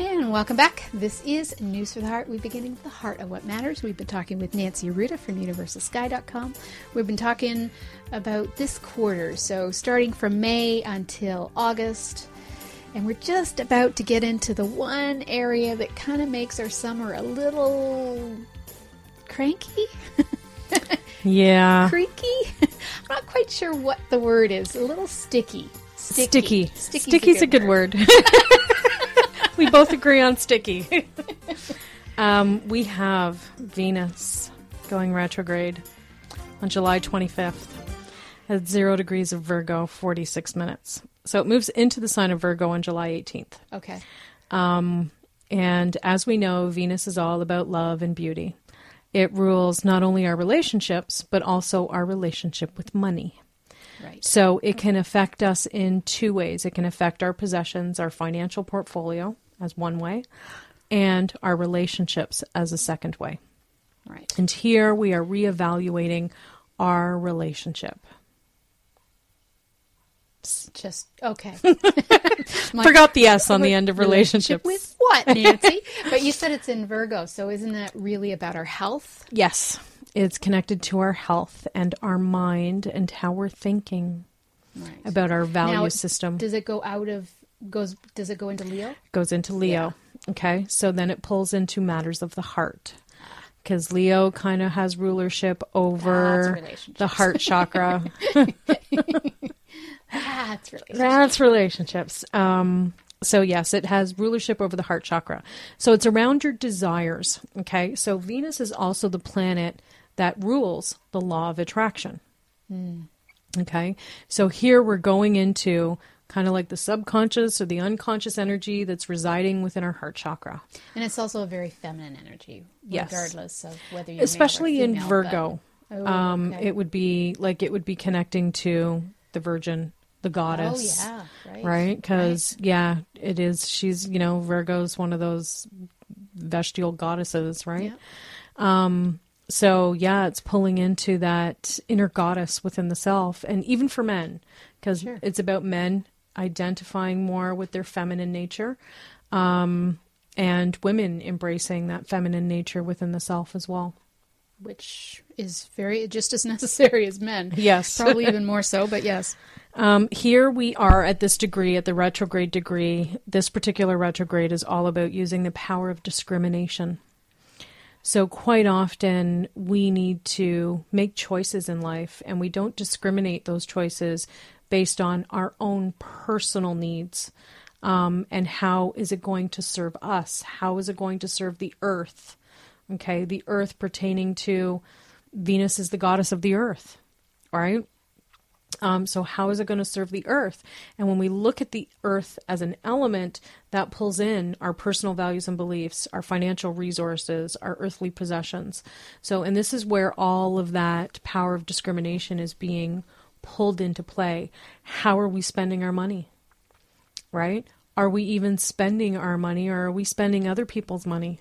A: And welcome back. This is News for the Heart. We're beginning with the heart of what matters. We've been talking with Nancy Arruda from UniversalSky.com. We've been talking about this quarter, so starting from May until August. And we're just about to get into the one area that kind of makes our summer a little cranky,
B: Yeah.
A: creaky. I'm not quite sure what the word is. A little sticky.
B: Sticky.
A: Sticky's
B: Sticky's a good word. we both agree on sticky. um, we have Venus going retrograde on July 25th at zero degrees of Virgo, 46 minutes. So it moves into the sign of Virgo on July 18th.
A: Okay.
B: And as we know, Venus is all about love and beauty. It rules not only our relationships, but also our relationship with money.
A: Right.
B: So it can affect us in two ways. It can affect our possessions, our financial portfolio as one way, and our relationships as a second way.
A: Right.
B: And here we are reevaluating our relationship.
A: Just okay. My-
B: Forgot the S on the end of
A: relationship
B: relationships.
A: With what, Nancy? but you said it's in Virgo, so isn't that really about our health?
B: Yes, it's connected to our health and our mind and how we're thinking
A: Right.
B: about our value
A: Now,
B: system.
A: Does it go out of goes? Does it go into Leo?
B: goes into Leo. Okay, so then it pulls into matters of the heart. because Leo kind of has rulership over the heart chakra.
A: That's really
B: That's relationships. Um, so yes, it has rulership over the heart chakra. So it's around your desires. Okay. So Venus is also the planet that rules the law of attraction. Okay. So here we're going into kind of like the subconscious or the unconscious energy that's residing within our heart chakra.
A: And it's also a very feminine energy,
B: Yes.
A: regardless of whether you're
B: Especially
A: male or
B: in Virgo.
A: but- Oh,
B: Um,
A: okay.
B: it would be like it would be connecting to the virgin, the
A: oh
B: goddess.
A: yeah, right,
B: right? Because yeah, it is. She's you know Virgo's one of those bestial goddesses, right?
A: Yeah.
B: So yeah, it's pulling into that inner goddess within the self, and even for men, because
A: Sure.
B: it's about men identifying more with their feminine nature, um, and women embracing that feminine nature within the self as well.
A: which is very just as necessary as men.
B: Yes.
A: probably even more so. But yes,
B: Um, here we are at this degree, at the retrograde degree. This particular retrograde is all about using the power of discrimination. So, quite often, we need to make choices in life, and we don't discriminate those choices based on our own personal needs. Um, and how is it going to serve us? How is it going to serve the earth? Okay, the earth pertaining to Venus is the goddess of the earth, right? Um, so, how is it going to serve the earth? And when we look at the earth as an element, that pulls in our personal values and beliefs, our financial resources, our earthly possessions. So, and this is where all of that power of discrimination is being pulled into play. How are we spending our money? Right? Are we even spending our money or are we spending other people's money?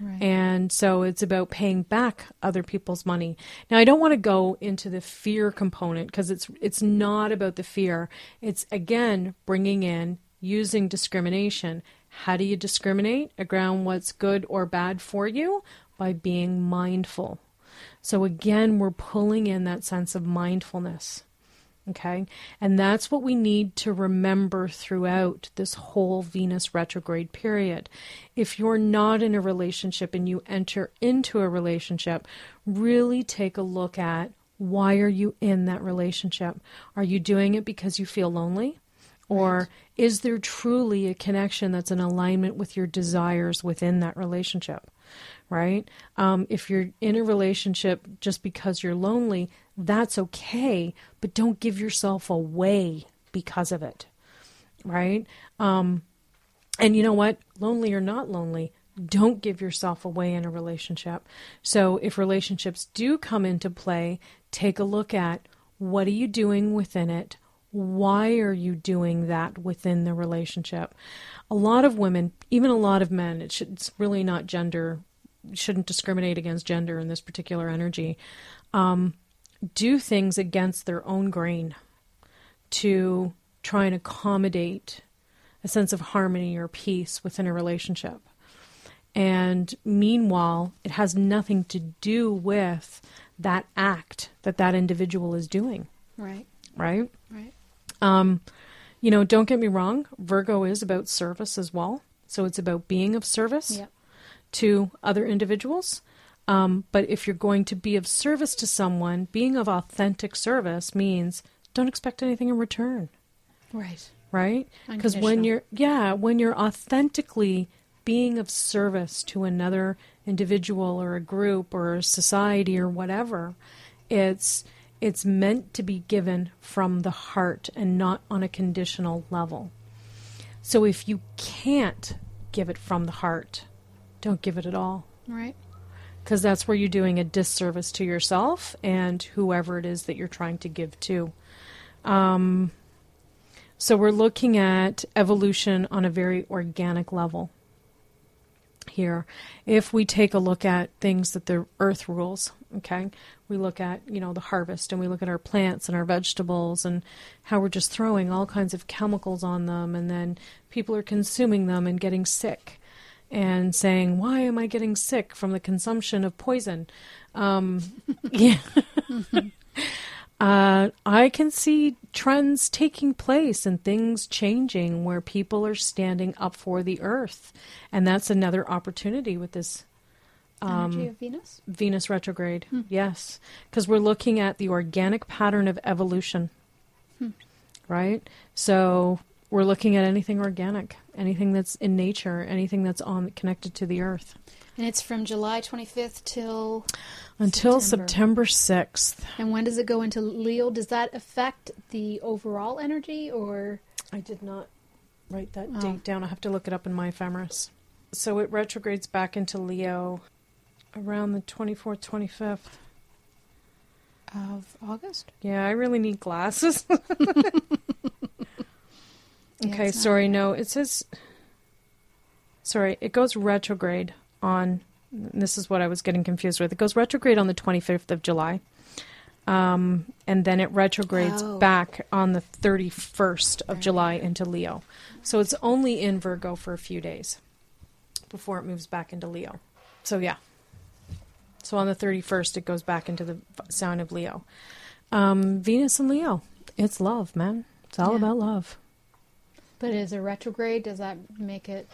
A: right.
B: And so it's about paying back other people's money. Now I don't want to go into the fear component because it's it's not about the fear. It's again bringing in using discrimination. How do you discriminate around what's good or bad for you? By being mindful. So again, we're pulling in that sense of mindfulness. Okay. And that's what we need to remember throughout this whole Venus retrograde period. If you're not in a relationship and you enter into a relationship, really take a look at why are you in that relationship? Are you doing it because you feel lonely? Or is there truly a connection that's in alignment with your desires within that relationship? Right? Um, if you're in a relationship just because you're lonely, that's okay, but don't give yourself away because of it. Right? Um, and you know what? Lonely or not lonely, don't give yourself away in a relationship. So if relationships do come into play, take a look at what are you doing within it? Why are you doing that within the relationship? A lot of women, even a lot of men, it should, it's really not gender, shouldn't discriminate against gender in this particular energy, um, do things against their own grain to try and accommodate a sense of harmony or peace within a relationship. And meanwhile, it has nothing to do with that act that that individual is doing,
A: right,
B: right?
A: right.
B: Um, you know, don't get me wrong, Virgo is about service as well. So it's about being of service
A: Yep.
B: To other individuals. Um, but if you're going to be of service to someone, being of authentic service means don't expect anything in return
A: Right.
B: right? Because when you're yeah, when you're authentically being of service to another individual or a group or a society or whatever, it's it's meant to be given from the heart and not on a conditional level. So if you can't give it from the heart, don't give it at all
A: Right.
B: because that's where you're doing a disservice to yourself and whoever it is that you're trying to give to. Um, so we're looking at evolution on a very organic level here. If we take a look at things that the earth rules, okay, we look at, you know, the harvest and we look at our plants and our vegetables and how we're just throwing all kinds of chemicals on them and then people are consuming them and getting sick and saying, why am I getting sick from the consumption of poison? Um, yeah. Uh, I can see trends taking place and things changing where people are standing up for the earth, and that's another opportunity with this
A: Energy of Venus?
B: Venus retrograde. Yes, because we're looking at the organic pattern of evolution. Right? So we're looking at anything organic, anything that's in nature, anything that's on connected to the earth.
A: And it's from July 25th till.
B: Until
A: September.
B: September 6th.
A: And when does it go into Leo? Does that affect the overall energy or.
B: I did not write that
A: Oh.
B: date down. I have to look it up in my ephemeris. So it retrogrades back into Leo around the 24th, 25th.
A: Of August?
B: Yeah, I really need glasses.
A: Yeah,
B: okay, sorry, no, it says. Sorry, it goes retrograde on. This is what I was getting confused with. It goes retrograde on the 25th of July. Um, and then it retrogrades
A: Oh.
B: back on the 31st of
A: Right.
B: July into Leo. So it's only in Virgo for a few days before it moves back into Leo. So, yeah. So on the 31st, it goes back into the sign of Leo. Um, Venus and Leo. It's love, man. It's all
A: Yeah.
B: about love.
A: But is a retrograde, does that make it.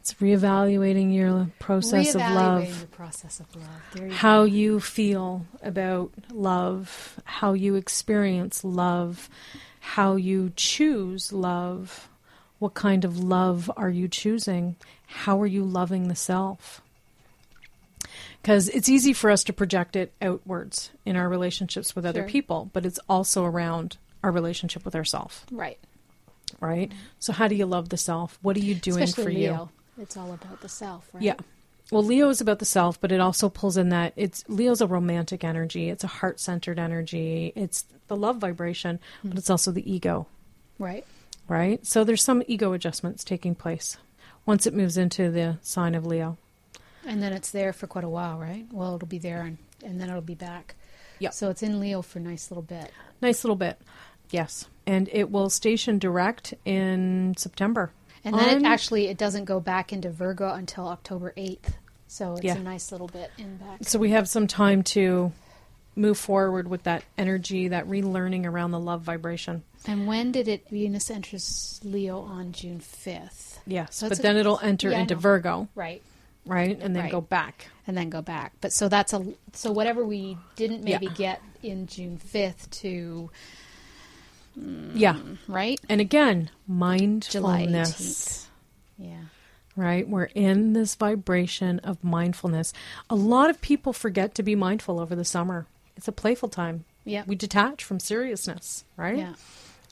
B: It's reevaluating your process of
A: reevaluating
B: love,
A: the process of love. You
B: how
A: go.
B: you feel about love, how you experience love, how you choose love, what kind of love are you choosing, how are you loving the self. Because it's easy for us to project it outwards in our relationships with other people, but it's also around our relationship with ourself,
A: Right.
B: Right? So, how do you love the self? What are you doing
A: Especially
B: for
A: Leo.
B: you?
A: It's all about the self, right?
B: Yeah. Well, Leo is about the self, but it also pulls in that it's Leo's a romantic energy. It's a heart centered energy. It's the love vibration, but hmm. it's also the ego,
A: Right.
B: right? So there's some ego adjustments taking place once it moves into the sign of Leo.
A: And then it's there for quite a while, right? Well, it'll be there and, and then it'll be back.
B: Yeah.
A: So it's in Leo for a nice little bit.
B: Nice little bit. Yes. And it will station direct in September.
A: And then
B: On-
A: it actually it doesn't go back into Virgo until October 8th. So it's
B: Yeah.
A: a nice little bit in back.
B: So we have some time to move forward with that energy, that relearning around the love vibration.
A: And when did it Venus enters Leo on June 5th?
B: Yes.
A: So
B: but
A: a-
B: then it'll enter
A: Yeah,
B: into. Virgo,
A: Right.
B: right? And then
A: Right.
B: go back.
A: And then go back. But so that's a so whatever we didn't maybe
B: Yeah.
A: get in June 5th to
B: Yeah.
A: right?
B: And again, mindfulness.
A: Yeah.
B: Right? We're in this vibration of mindfulness. A lot of people forget to be mindful over the summer. It's a playful time.
A: Yeah.
B: We detach from seriousness, right?
A: Yeah.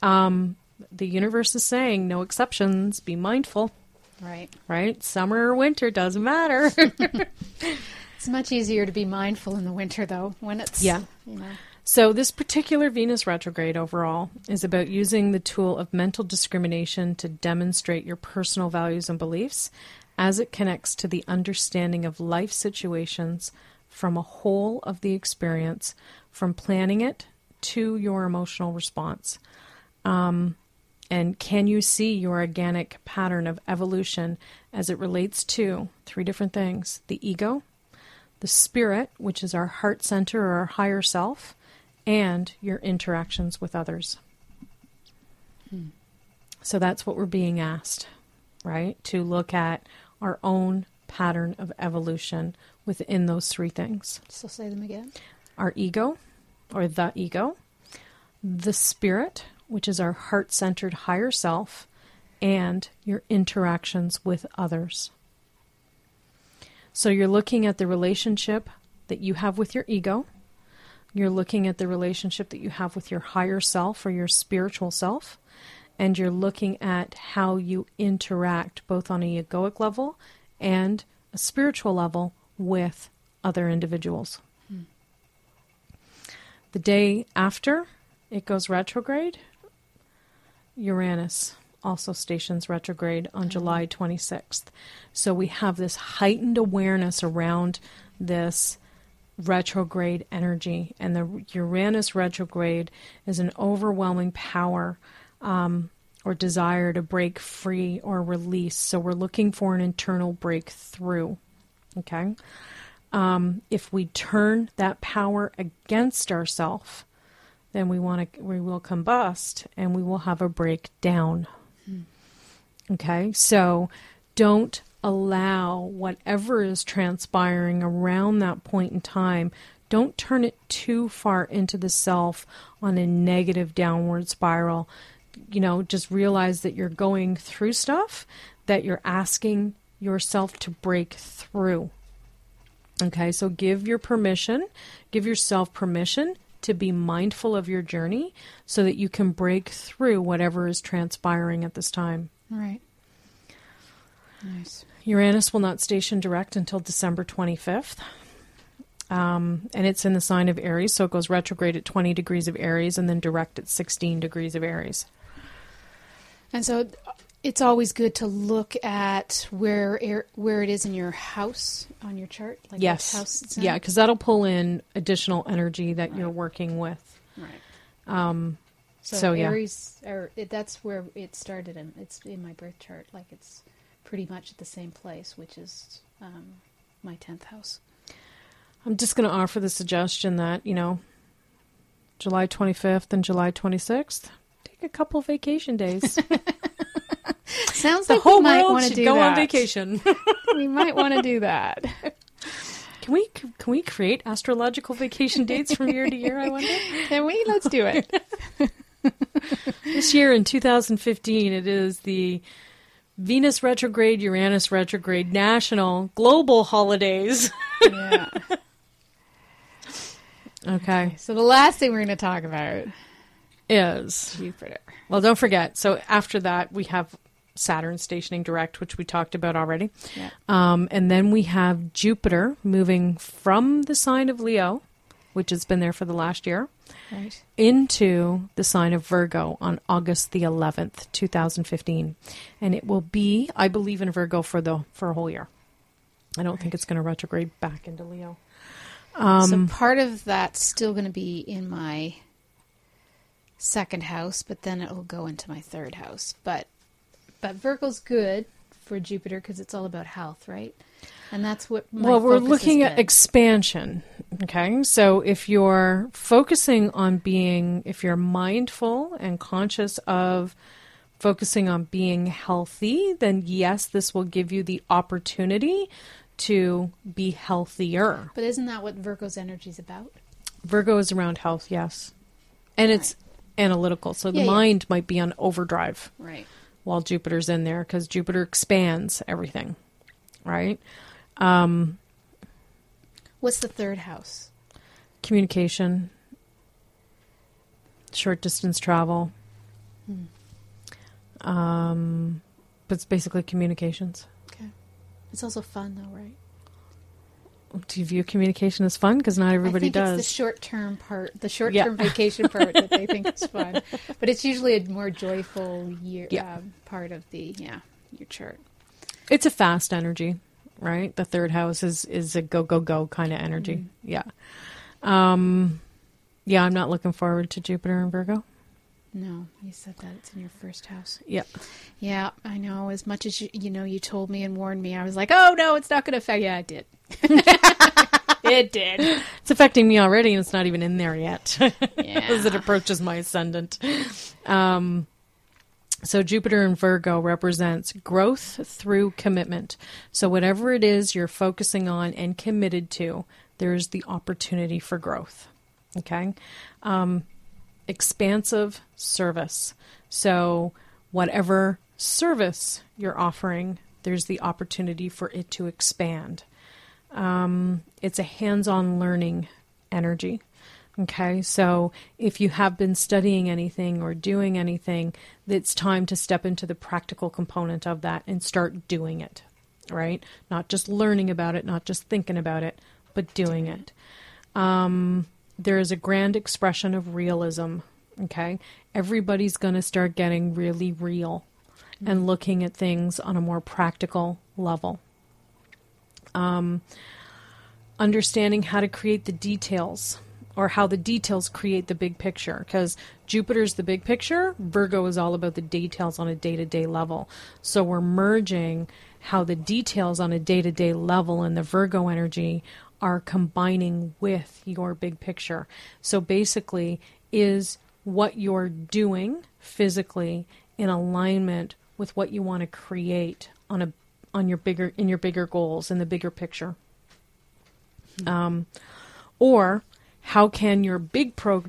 B: Um, The universe is saying no exceptions, be mindful,
A: Right.
B: right? Summer or winter doesn't matter.
A: It's much easier to be mindful in the winter though when it's
B: Yeah.
A: you know.
B: So, this particular Venus retrograde overall is about using the tool of mental discrimination to demonstrate your personal values and beliefs as it connects to the understanding of life situations from a whole of the experience, from planning it to your emotional response. Um, and can you see your organic pattern of evolution as it relates to three different things the ego, the spirit, which is our heart center or our higher self, and your interactions with others. So that's what we're being asked, right? To look at our own pattern of evolution within those three things
A: So say them again.
B: our ego, or the ego, the spirit, which is our heart centered higher self, and your interactions with others. So you're looking at the relationship that you have with your ego. You're looking at the relationship that you have with your higher self or your spiritual self. And you're looking at how you interact both on a egoic level and a spiritual level with other individuals. The day after it goes retrograde, Uranus also stations retrograde on mm-hmm. July 26th. So we have this heightened awareness around this retrograde energy. And the Uranus retrograde is an overwhelming power um, or desire to break free or release. So we're looking for an internal breakthrough. Okay um, if we turn that power against ourselves, then we want to we will combust and we will have a breakdown. Okay, so don't allow whatever is transpiring around that point in time. Don't turn it too far into the self on a negative downward spiral. You know, just realize that you're going through stuff that you're asking yourself to break through. Okay, so give your permission, give yourself permission to be mindful of your journey so that you can break through whatever is transpiring at this time.
A: Right. Nice.
B: Uranus will not station direct until December 25th. Um, and it's in the sign of Aries, so it goes retrograde at 20 degrees of Aries and then direct at 16 degrees of Aries.
A: And so it's always good to look at where where it is in your house on your chart. Like
B: yes. Yeah, because that'll pull in additional energy that you're working with.
A: Right.
B: Um,
A: So,
B: So, yeah.
A: Aries, or it, that's where it started, and it's in my birth chart. Like it's pretty much at the same place, which is um, my tenth house.
B: I'm just going to offer the suggestion that, you know, July 25th and July 26th, take a couple vacation days.
A: Sounds
B: the
A: like
B: whole
A: we might want to do
B: go
A: that.
B: on vacation.
A: we might want to do that.
B: Can we can we create astrological vacation dates from year to year? I wonder.
A: Can we? Let's do it.
B: This year in 2015, it is the Venus retrograde, Uranus retrograde, national, global holidays.
A: yeah.
B: Okay,
A: So the last thing we're going to talk about
B: is
A: Jupiter.
B: well, don't forget. So after that, we have Saturn stationing direct, which we talked about already,
A: Yeah.
B: um, and then we have Jupiter moving from the sign of Leo, which has been there for the last year,
A: Right.
B: into the sign of Virgo on August the 11th, 2015. And it will be, I believe in Virgo for the for a whole year. I don't think it's going to retrograde back into Leo.
A: Um, so part of that's still going to be in my second house, but then it will go into my third house. But but Virgo's good for Jupiter because it's all about health, right? And that's what. My
B: well, we're looking at expansion. Okay. So if you're focusing on being, if you're mindful and conscious of focusing on being healthy, then yes, this will give you the opportunity to be healthier.
A: But isn't that what Virgo's energy is about?
B: Virgo is around health, yes. And it's analytical. So the
A: Yeah, yeah.
B: mind might be on overdrive
A: Right.
B: while Jupiter's in there because Jupiter expands everything, right?
A: What's the third house?
B: Communication, short distance travel. Um, but it's basically communications.
A: Okay. It's also fun, though, right?
B: Do you view communication as fun? Because not everybody does.
A: It's the short-term part, the short-term vacation part that they think is fun, but it's usually a more joyful year
B: Yeah.
A: um, part of the yeah your chart.
B: it's a fast energy, right? The third house is is a go go go kind of energy.
A: Mm-hmm.
B: Yeah. Um yeah, I'm not looking forward to Jupiter and Virgo.
A: No, you said that it's in your first house.
B: Yeah.
A: Yeah, I know. As much as you, you know, you told me and warned me, I was like, oh no, it's not going to affect. Yeah, it did. it did.
B: It's affecting me already and it's not even in there yet
A: Yeah.
B: as it approaches my ascendant. Um so Jupiter in Virgo represents growth through commitment. So whatever it is you're focusing on and committed to, there's the opportunity for growth. Okay? Um expansive service. So, whatever service you're offering, there's the opportunity for it to expand. Um, it's a hands on learning energy. Okay, so if you have been studying anything or doing anything, it's time to step into the practical component of that and start doing it, right? Not just learning about it, not just thinking about it, but doing it there is a grand expression of realism. Okay. Everybody's going to start getting really real and looking at things on a more practical level. Um, understanding how to create the details or how the details create the big picture because Jupiter's the big picture, Virgo is all about the details on a day to day level. So we're merging how the details on a day to day level and the Virgo energy are combining with your big picture. So basically, is what you're doing physically in alignment with what you want to create on a on your bigger in your bigger goals in the bigger picture. Um, or how can your big pro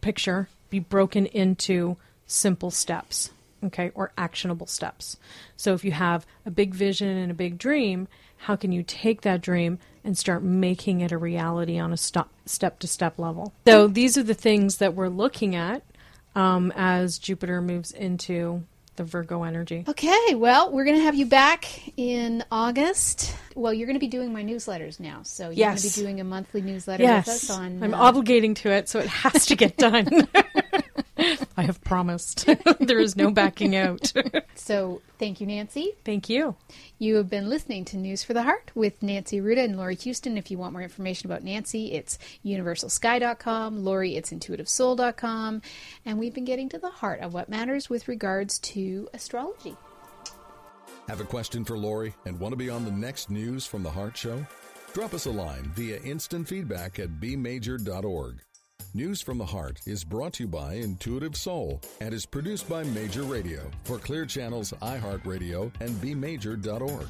B: picture be broken into simple steps, okay, or actionable steps? So if you have a big vision and a big dream, how can you take that dream and start making it a reality on a step to step level? So these are the things that we're looking at um, as Jupiter moves into the Virgo energy.
A: Okay, well, we're going to have you back in August. Well, you're going to be doing my newsletters now, so you're
B: Yes.
A: going to be doing a monthly newsletter
B: Yes,
A: with us on.
B: I'm
A: uh,
B: obligating to it, so it has to get done. I have promised. there is no backing out.
A: so, thank you, Nancy.
B: Thank you.
A: You have been listening to News for the Heart with Nancy Arruda and Laurie Huston. If you want more information about Nancy, it's universalsky.com. Laurie, it's intuitivesoul.com. And we've been getting to the heart of what matters with regards to astrology.
C: Have a question for Laurie and want to be on the next News from the Heart show? Drop us a line via instant feedback at bmajor.org. News from the Heart is brought to you by Intuitive Soul and is produced by Major Radio for Clear Channels, iHeartRadio, and bmajor.org.